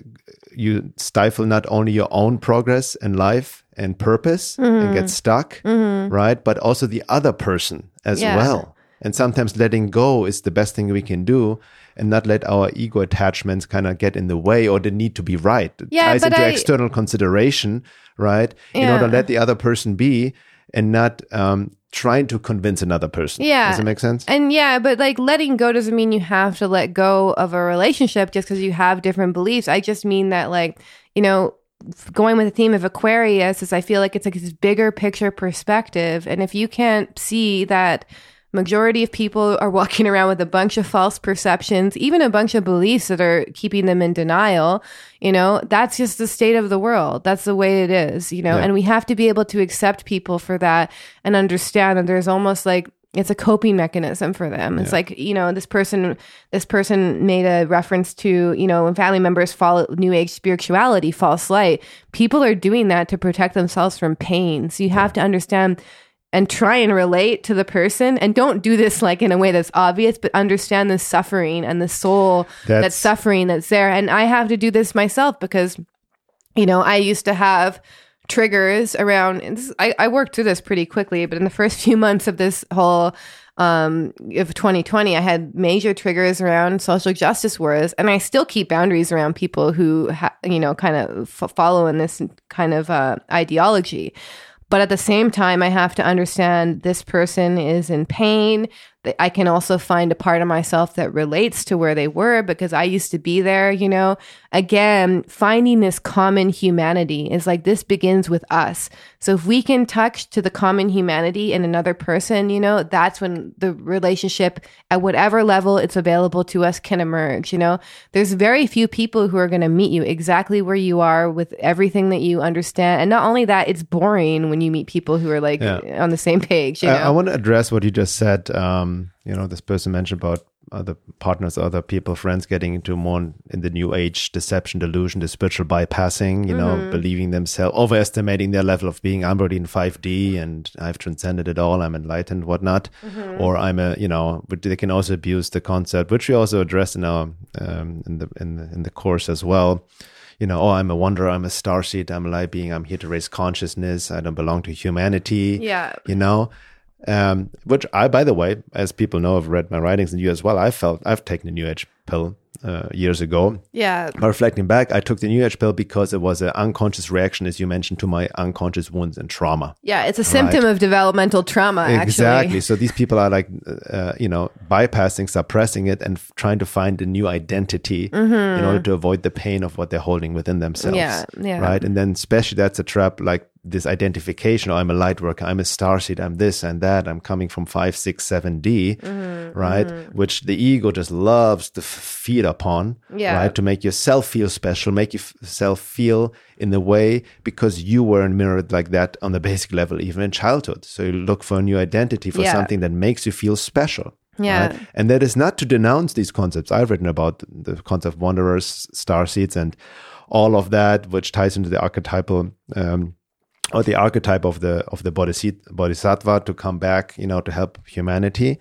you stifle not only your own progress in life and purpose Mm-hmm. and get stuck right but also the other person as Yeah. well and sometimes letting go is the best thing we can do and not let our ego attachments kind of get in the way or the need to be right. It Yeah, ties but into I- external consideration, right? In order to let the other person be and not um, trying to convince another person. Yeah. Does it make sense? And yeah, but like letting go doesn't mean you have to let go of a relationship just because you have different beliefs. I just mean that, like, you know, going with the theme of Aquarius is I feel like it's like this bigger picture perspective. And if you can't see that majority of people are walking around with a bunch of false perceptions, even a bunch of beliefs that are keeping them in denial, you know, that's just the state of the world. That's the way it is, you know, Yeah. and we have to be able to accept people for that and understand that there's almost like it's a coping mechanism for them. It's like, you know, this person this person made a reference to, you know, when family members follow new age spirituality, false light. People are doing that to protect themselves from pain. So you have to understand and try and relate to the person and don't do this like in a way that's obvious but understand the suffering and the soul That's- that's suffering that's there and i have to do this myself because you know i used to have triggers around this, I, I worked through this pretty quickly but in the first few months of this whole um of 2020 i had major triggers around social justice wars and i still keep boundaries around people who ha- you know kind of f- follow in this kind of uh, ideology. But at the same time i have to understand this person is in pain i can also find a part of myself that relates to where they were because i used to be there you know again finding this common humanity is like this begins with us so if we can touch to the common humanity in another person you know that's when the relationship at whatever level it's available to us can emerge you know there's very few people who are going to meet you exactly where you are with everything that you understand and not only that it's boring when you meet people who are like Yeah. on the same page you know I, I want to address what you just said. Um, you know, this person mentioned about other partners, other people, friends getting into more in the new age deception, delusion, the spiritual bypassing, you know, Mm-hmm. believing themselves, overestimating their level of being, I'm already in 5D and I've transcended it all, I'm enlightened, whatnot. Mm-hmm. Or I'm a, you know, but they can also abuse the concept, which we also address in our, um, in the, in the, in the course as well. You know, oh, I'm a wanderer, I'm a starseed, I'm a light being, I'm here to raise consciousness, I don't belong to humanity yeah you know um which i by the way as people know have read my writings and you as well i felt i've taken a new age pill uh, years ago. Yeah. But reflecting back i took the new age pill because it was an unconscious reaction as you mentioned to my unconscious wounds and trauma. Yeah it's a symptom of developmental trauma exactly. Actually so these people are like uh, you know bypassing suppressing it and f- trying to find a new identity in order to avoid the pain of what they're holding within themselves. Mm-hmm. Yeah, yeah. right? And then especially that's a trap like this identification oh, i'm a light worker i'm a starseed i'm this and that i'm coming from 5 6 7d Mm-hmm, right which the ego just loves to feed upon Yeah. right to make yourself feel special make yourself feel in the way because you weren't mirrored like that on the basic level even in childhood so you look for a new identity for Yeah. something that makes you feel special Yeah. right? and that is not to denounce these concepts i've written about the concept of wanderers star seeds and all of that which ties into the archetypal um, or the archetype of the of the bodhisattva, to come back you know to help humanity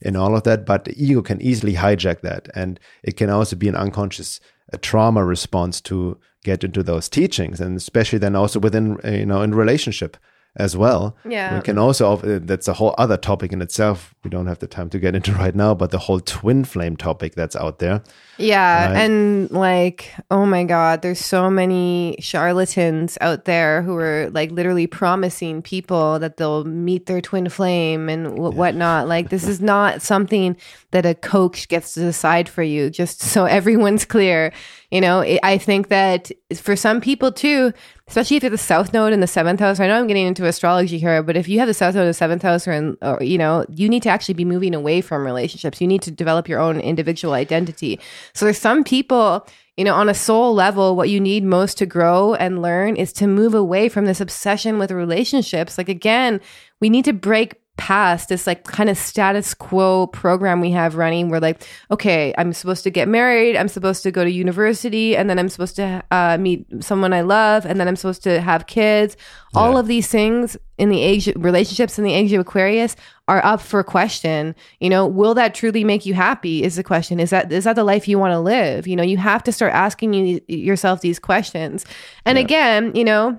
in all of that. But the ego can easily hijack that. And it can also be an unconscious trauma response to get into those teachings. And especially then also within uh, you know in relationship as well Yeah. we can also uh, that's a whole other topic in itself we don't have the time to get into right now but the whole twin flame topic that's out there Yeah, Right. and like, oh my God, there's so many charlatans out there who are like literally promising people that they'll meet their twin flame and w- whatnot. Like, this is not something that a coach gets to decide for you. Just so everyone's clear, you know. I I think that for some people too, especially if you're the South Node in the seventh house. I know I'm getting into astrology here, but if you have the South Node in the seventh house, or, in, or you know, you need to actually be moving away from relationships. You need to develop your own individual identity. So there's some people, you know, on a soul level, what you need most to grow and learn is to move away from this obsession with relationships. Like again, we need to break past this like kind of status quo program we have running where like okay i'm supposed to get married i'm supposed to go to university and then i'm supposed to uh, meet someone i love and then i'm supposed to have kids. All of these things in the age relationships in the age of aquarius are up for question. You know will that truly make you happy is the question. Is that is that the life you want to live? You know you have to start asking you, yourself these questions. And again you know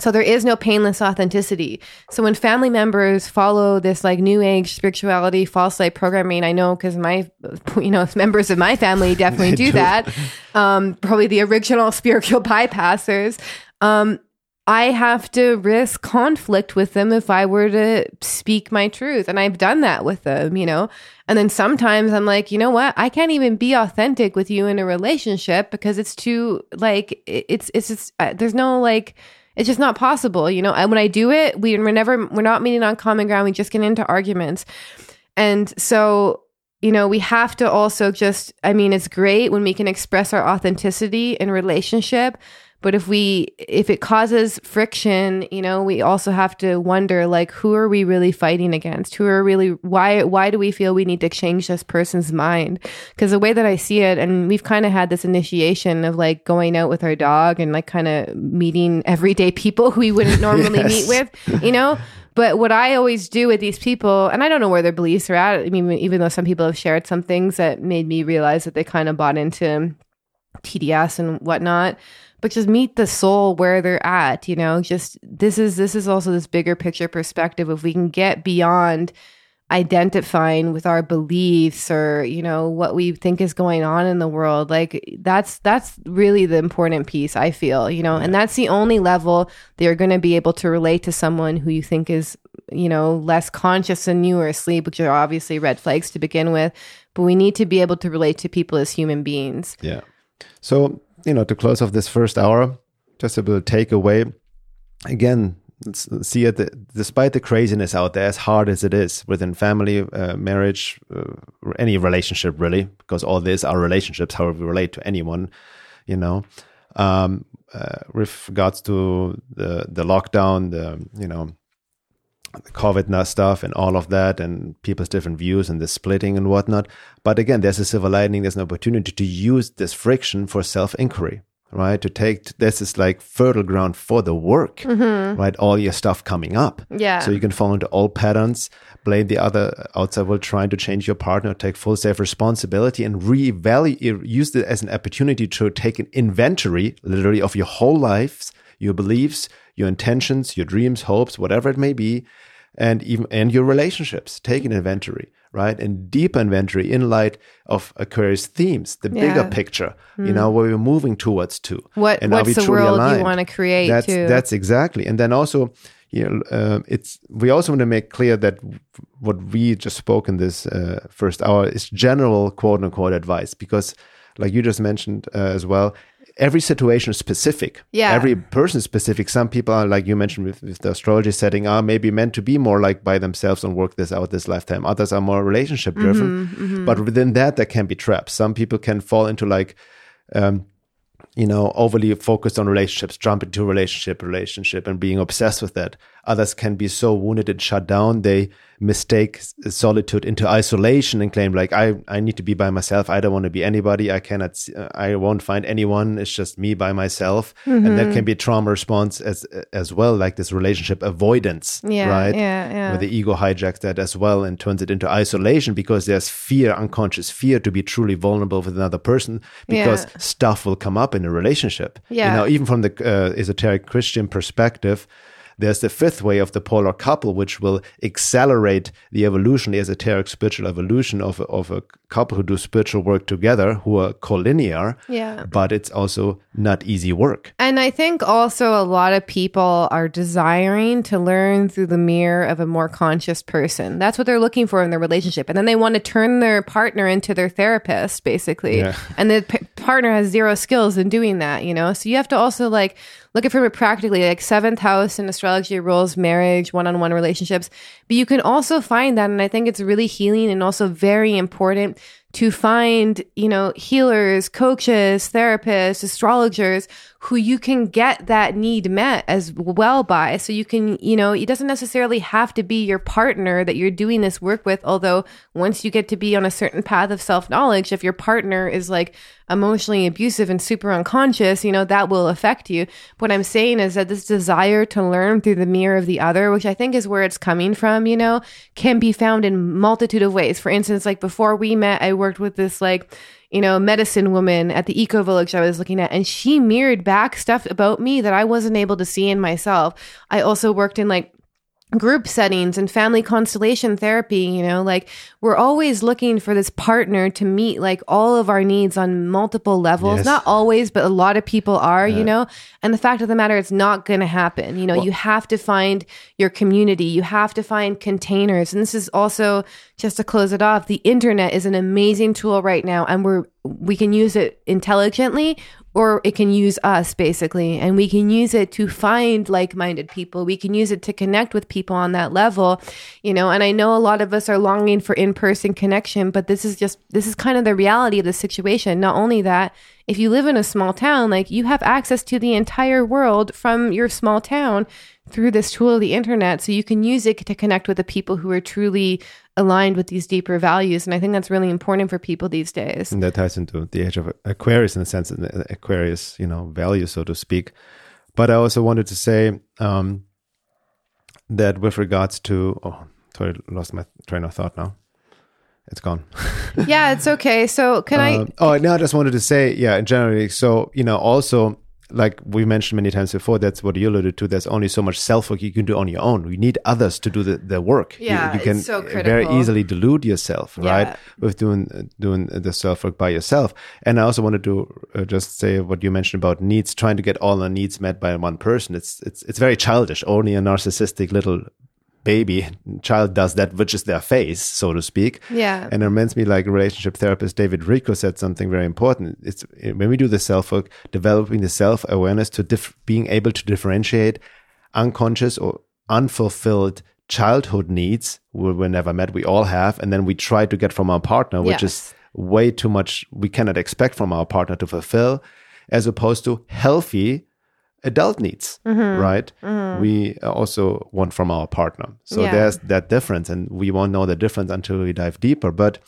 so there is no painless authenticity. So when family members follow this like new age spirituality, false light programming, I know because my, you know, members of my family definitely do, do. that. Um, probably the original spiritual bypassers. Um, I have to risk conflict with them if I were to speak my truth. And I've done that with them, you know? And then sometimes I'm like, you know what? I can't even be authentic with you in a relationship because it's too, like, it's, it's just, uh, there's no, like, it's just not possible, you know? And when I do it, we, we're never, we're not meeting on common ground. We just get into arguments. And so, you know, we have to also just, I mean, it's great when we can express our authenticity in relationship. But if we, if it causes friction, you know, we also have to wonder, like, who are we really fighting against? Who are really, why, why do we feel we need to change this person's mind? Because the way that I see it, and we've kind of had this initiation of like going out with our dog and like kind of meeting everyday people who we wouldn't normally yes. meet with, you know? But what I always do with these people, and I don't know where their beliefs are at. I mean, even though some people have shared some things that made me realize that they kind of bought into TDS and whatnot, but just meet the soul where they're at. You know, just this is this is also this bigger picture perspective. If we can get beyond identifying with our beliefs or you know what we think is going on in the world like that's that's really the important piece i feel you know yeah. and that's the only level that you're going to be able to relate to someone who you think is you know less conscious than you or asleep which are obviously red flags to begin with but we need to be able to relate to people as human beings yeah so you know to close off this first hour just a little takeaway. Again see it despite the craziness out there as hard as it is within family uh, marriage uh, any relationship really because all these are relationships how we relate to anyone you know. Um, uh, with regards to the the lockdown the you know the covid stuff and all of that and people's different views and the splitting and whatnot but again there's a silver lining there's an opportunity to use this friction for self-inquiry right? To take this is like fertile ground for the work, mm-hmm. right? All your stuff coming up. Yeah. So you can fall into old patterns, blame the other outside world trying to change your partner, take full self responsibility and reevaluate, use it as an opportunity to take an inventory, literally, of your whole lives, your beliefs, your intentions, your dreams, hopes, whatever it may be, and even and your relationships. Take an inventory right? And deep inventory in light of Aquarius themes, the yeah. bigger picture, mm. you know, where we're moving towards to. What, and what's the world aligned? you want to create that's, too. That's exactly. And then also, you know, uh, it's, we also want to make clear that what we just spoke in this uh, first hour is general quote unquote advice because like you just mentioned uh, as well, every situation is specific. Yeah. Every person is specific. Some people are like you mentioned with, with, the astrology setting are maybe meant to be more like by themselves and work this out this lifetime. Others are more relationship driven. Mm-hmm, mm-hmm. But within that, there can be traps. Some people can fall into like, um, you know, overly focused on relationships, jump into relationship, relationship, and being obsessed with that. Others can be so wounded and shut down they mistake solitude into isolation and claim like I I need to be by myself. I don't want to be anybody. I cannot. I won't find anyone. It's just me by myself, mm-hmm. and that mm-hmm. can be trauma response as as well, like this relationship avoidance, yeah, right? Yeah, yeah. Where the ego hijacks that as well and turns it into isolation because there's fear, unconscious fear, to be truly vulnerable with another person because yeah. stuff will come up in a relationship. Yeah, you know, even from the uh, esoteric Christian perspective there's the fifth way of the polar couple, which will accelerate the evolution, the esoteric spiritual evolution of a, of a couple who do spiritual work together, who are collinear. Yeah. But it's also not easy work. And I think also a lot of people are desiring to learn through the mirror of a more conscious person. That's what they're looking for in their relationship. And then they want to turn their partner into their therapist, basically. Yeah. And the p- partner has zero skills in doing that, you know? So you have to also like look at from it practically, like seventh house in astrology rules marriage, one on one relationships. But you can also find that, and I think it's really healing and also very important to find, you know, healers, coaches, therapists, astrologers who you can get that need met as well by. So you can, you know, it doesn't necessarily have to be your partner that you're doing this work with. Although once you get to be on a certain path of self knowledge, if your partner is like emotionally abusive and super unconscious, you know, that will affect you. What I'm saying is that this desire to learn through the mirror of the other, which I think is where it's coming from, you know, can be found in multitude of ways. For instance, like before we met, I worked with this like you know, medicine woman at the eco village I was looking at, and she mirrored back stuff about me that I wasn't able to see in myself. I also worked in like group settings and family constellation therapy you know like we're always looking for this partner to meet like all of our needs on multiple levels. Yes. not always but a lot of people are you know? And the fact of the matter it's not going to happen. You know you have to find your community. You have to find containers. And this is also just to close it off the internet is an amazing tool right now and we're we can use it intelligently or it can use us basically. And we can use it to find like-minded people. We can use it to connect with people on that level you know? And i know a lot of us are longing for in-person connection but this is just this is kind of the reality of the situation. Not only that if you live in a small town like you have access to the entire world from your small town through this tool of the internet. So you can use it to connect with the people who are truly aligned with these deeper values and i think that's really important for people these days And that ties into the age of Aquarius in the sense of Aquarius, you know, value, so to speak. But I also wanted to say um, that with regards to, oh, sorry, lost my train of thought now. It's gone. yeah it's okay so can i Um, oh, no, I just wanted to say, yeah, generally. So, you know, also, like we mentioned many times before, that's what you alluded to. There's only so much self work you can do on your own. You need others to do the, the work. You- Yeah, you, can it's so very easily delude yourself, right? With doing doing the self work by yourself. And I also wanted to uh, just say what you mentioned about needs, trying to get all our needs met by one person. It's it's it's very childish. Only a narcissistic little baby child does that, which is their face, so to speak. Yeah. And it reminds me like relationship therapist David Richo said something very important. It's when we do the self work, developing the self awareness to being able to differentiate unconscious or unfulfilled childhood needs we were never met. We all have. And then we try to get from our partner, which is way too much we cannot expect from our partner to fulfill, as opposed to healthy adult needs, Mm-hmm. right? We also want from our partner. So Yeah. there's that difference, and we won't know the difference until we dive deeper. But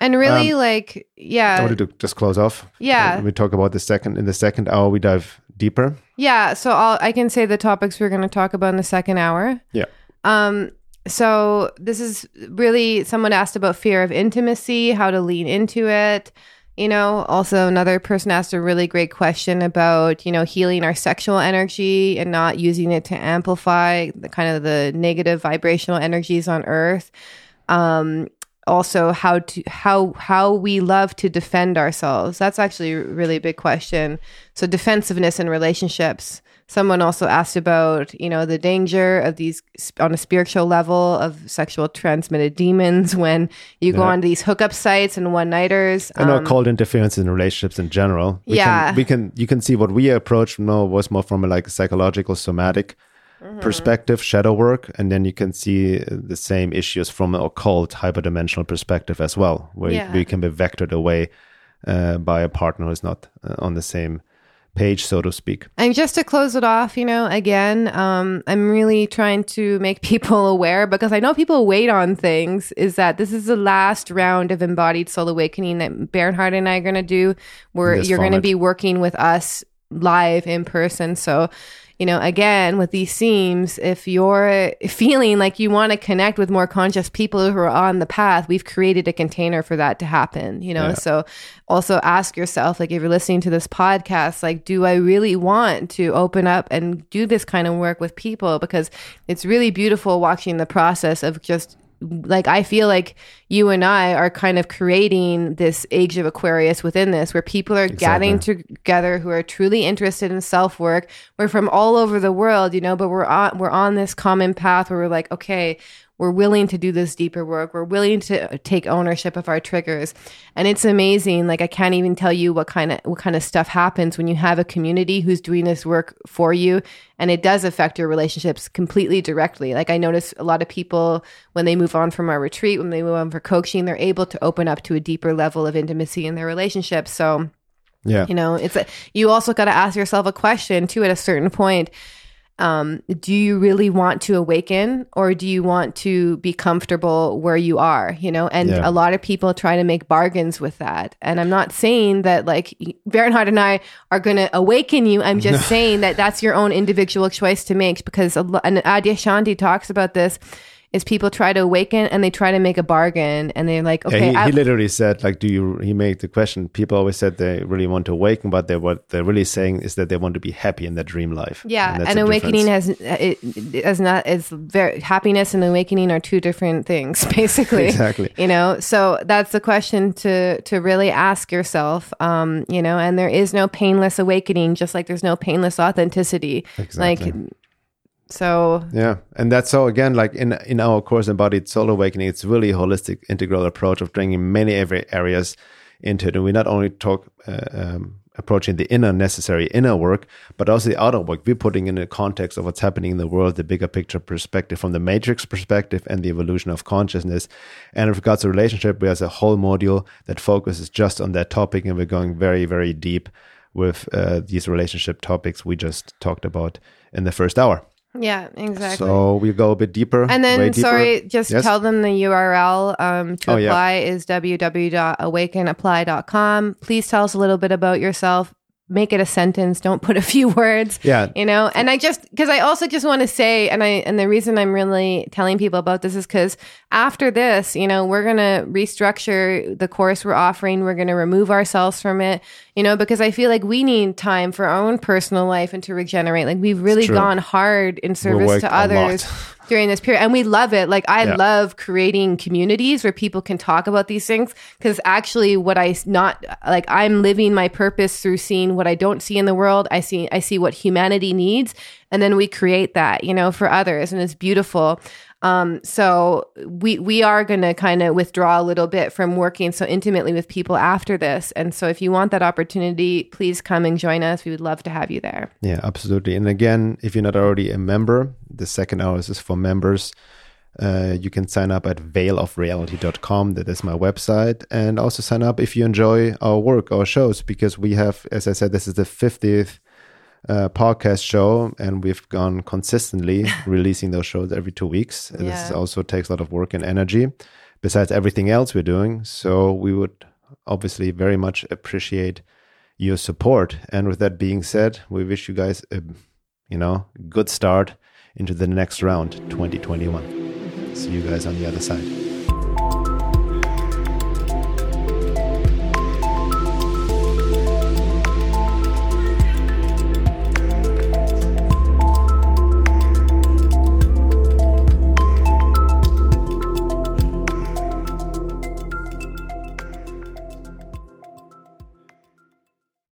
And really, Um, like, yeah, I wanted to just close off. Yeah. Uh, we talk about the second in the second hour. We dive deeper. yeah. So I'll, I can say the topics we're going to talk about in the second hour. Yeah. Um, so this is really someone asked about fear of intimacy, how to lean into it. You know, also another person asked a really great question about, you know, healing our sexual energy and not using it to amplify the kind of the negative vibrational energies on earth. Um, also how to how how we love to defend ourselves. That's actually a really big question. So defensiveness in relationships. Someone also asked about, you know, the danger of these on a spiritual level of sexual transmitted demons when you go Yeah. on these hookup sites and one nighters. and occult interference in relationships in general. We Yeah. can, we can you can see what we approached no was more from a like psychological somatic Mm-hmm. perspective, shadow work, and then you can see the same issues from an occult hyperdimensional perspective as well, where Yeah. we can be vectored away uh, by a partner who's not uh, on the same page, so to speak. And just to close it off, you know, again, um, I'm really trying to make people aware because I know people wait on things. Is that this is the last round of embodied soul awakening that Bernhard and I are going to do, where This you're going to be working with us live in person. So, you know, again, with these themes, if you're feeling like you want to connect with more conscious people who are on the path, we've created a container for that to happen, you know? Yeah. So also ask yourself, like, if you're listening to this podcast, like, do I really want to open up and do this kind of work with people? Because it's really beautiful watching the process of just like I feel like you and I are kind of creating this age of Aquarius within this, where people are gathering together who are truly interested in self work. We're from all over the world, you know, but we're on we're on this common path where we're like, okay, we're willing to do this deeper work. We're willing to uh, take ownership of our triggers, and it's amazing. Like I can't even tell you what kind of what kind of stuff happens when you have a community who's doing this work for you, and it does affect your relationships completely directly. Like I notice a lot of people when they move on from our retreat, when they move on for coaching, they're able to open up to a deeper level of intimacy in their relationships. So Yeah. you know it's a, you also got to ask yourself a question too at a certain point um, do you really want to awaken or do you want to be comfortable where you are you know? And Yeah. a lot of people try to make bargains with that. And i'm not saying that like bernhard and i are going to awaken you. I'm just saying that that's your own individual choice to make because a and adyashanti talks about this is people try to awaken and they try to make a bargain and they're like, okay, yeah, he, he literally said like do you he made the question people always said they really want to awaken but they what they're really saying is that they want to be happy in their dream life Yeah, that's and awakening difference. has it, is not is very happiness and awakening are two different things, basically. Exactly. You know, so that's the question to to really ask yourself. Um, you know, and there is no painless awakening, just like there's no painless authenticity. Exactly. Like, so Yeah, and that's so again, like in in our course about embodied soul awakening, it's really a holistic, integral approach of bringing many every areas into it, and we not only talk uh, um, approaching the inner necessary inner work, but also the outer work. We're putting in the context of what's happening in the world, the bigger picture perspective from the matrix perspective, and the evolution of consciousness. And with regards to relationship, we have a whole module that focuses just on that topic, and we're going very very deep with uh, these relationship topics we just talked about in the first hour. Yeah, exactly. So we go a bit deeper. And then, deeper. sorry, just Yes? tell them the URL um, to Oh, yeah. apply is www.awakenapply.com. Please tell us a little bit about yourself. Make it a sentence. Don't put a few words. Yeah. You know, and I just, because I also just want to say, and I, and the reason I'm really telling people about this is because after this, you know, we're going to restructure the course we're offering. We're going to remove ourselves from it, you know, because I feel like we need time for our own personal life and to regenerate. Like we've really gone hard in service to others during this period and we love it. Like i Yeah. love creating communities where people can talk about these things because actually what I not like i'm living my purpose through seeing what i don't see in the world. I see i see what humanity needs and then we create that you know for others and it's beautiful um, so we we are going to kind of withdraw a little bit from working so intimately with people after this and so if you want that opportunity please come and join us we would love to have you there Yeah, absolutely. And again, if you're not already a member, the second hour is for members. Uh, you can sign up at veilofreality.com. That is my website. And also sign up if you enjoy our work, our shows, because we have, as I said, this is the 50th uh, podcast show, and we've gone consistently releasing those shows every two weeks. And This also takes a lot of work and energy, besides everything else we're doing. So we would obviously very much appreciate your support. And with that being said, we wish you guys a you know good start into the next round, 2021. See you guys on the other side.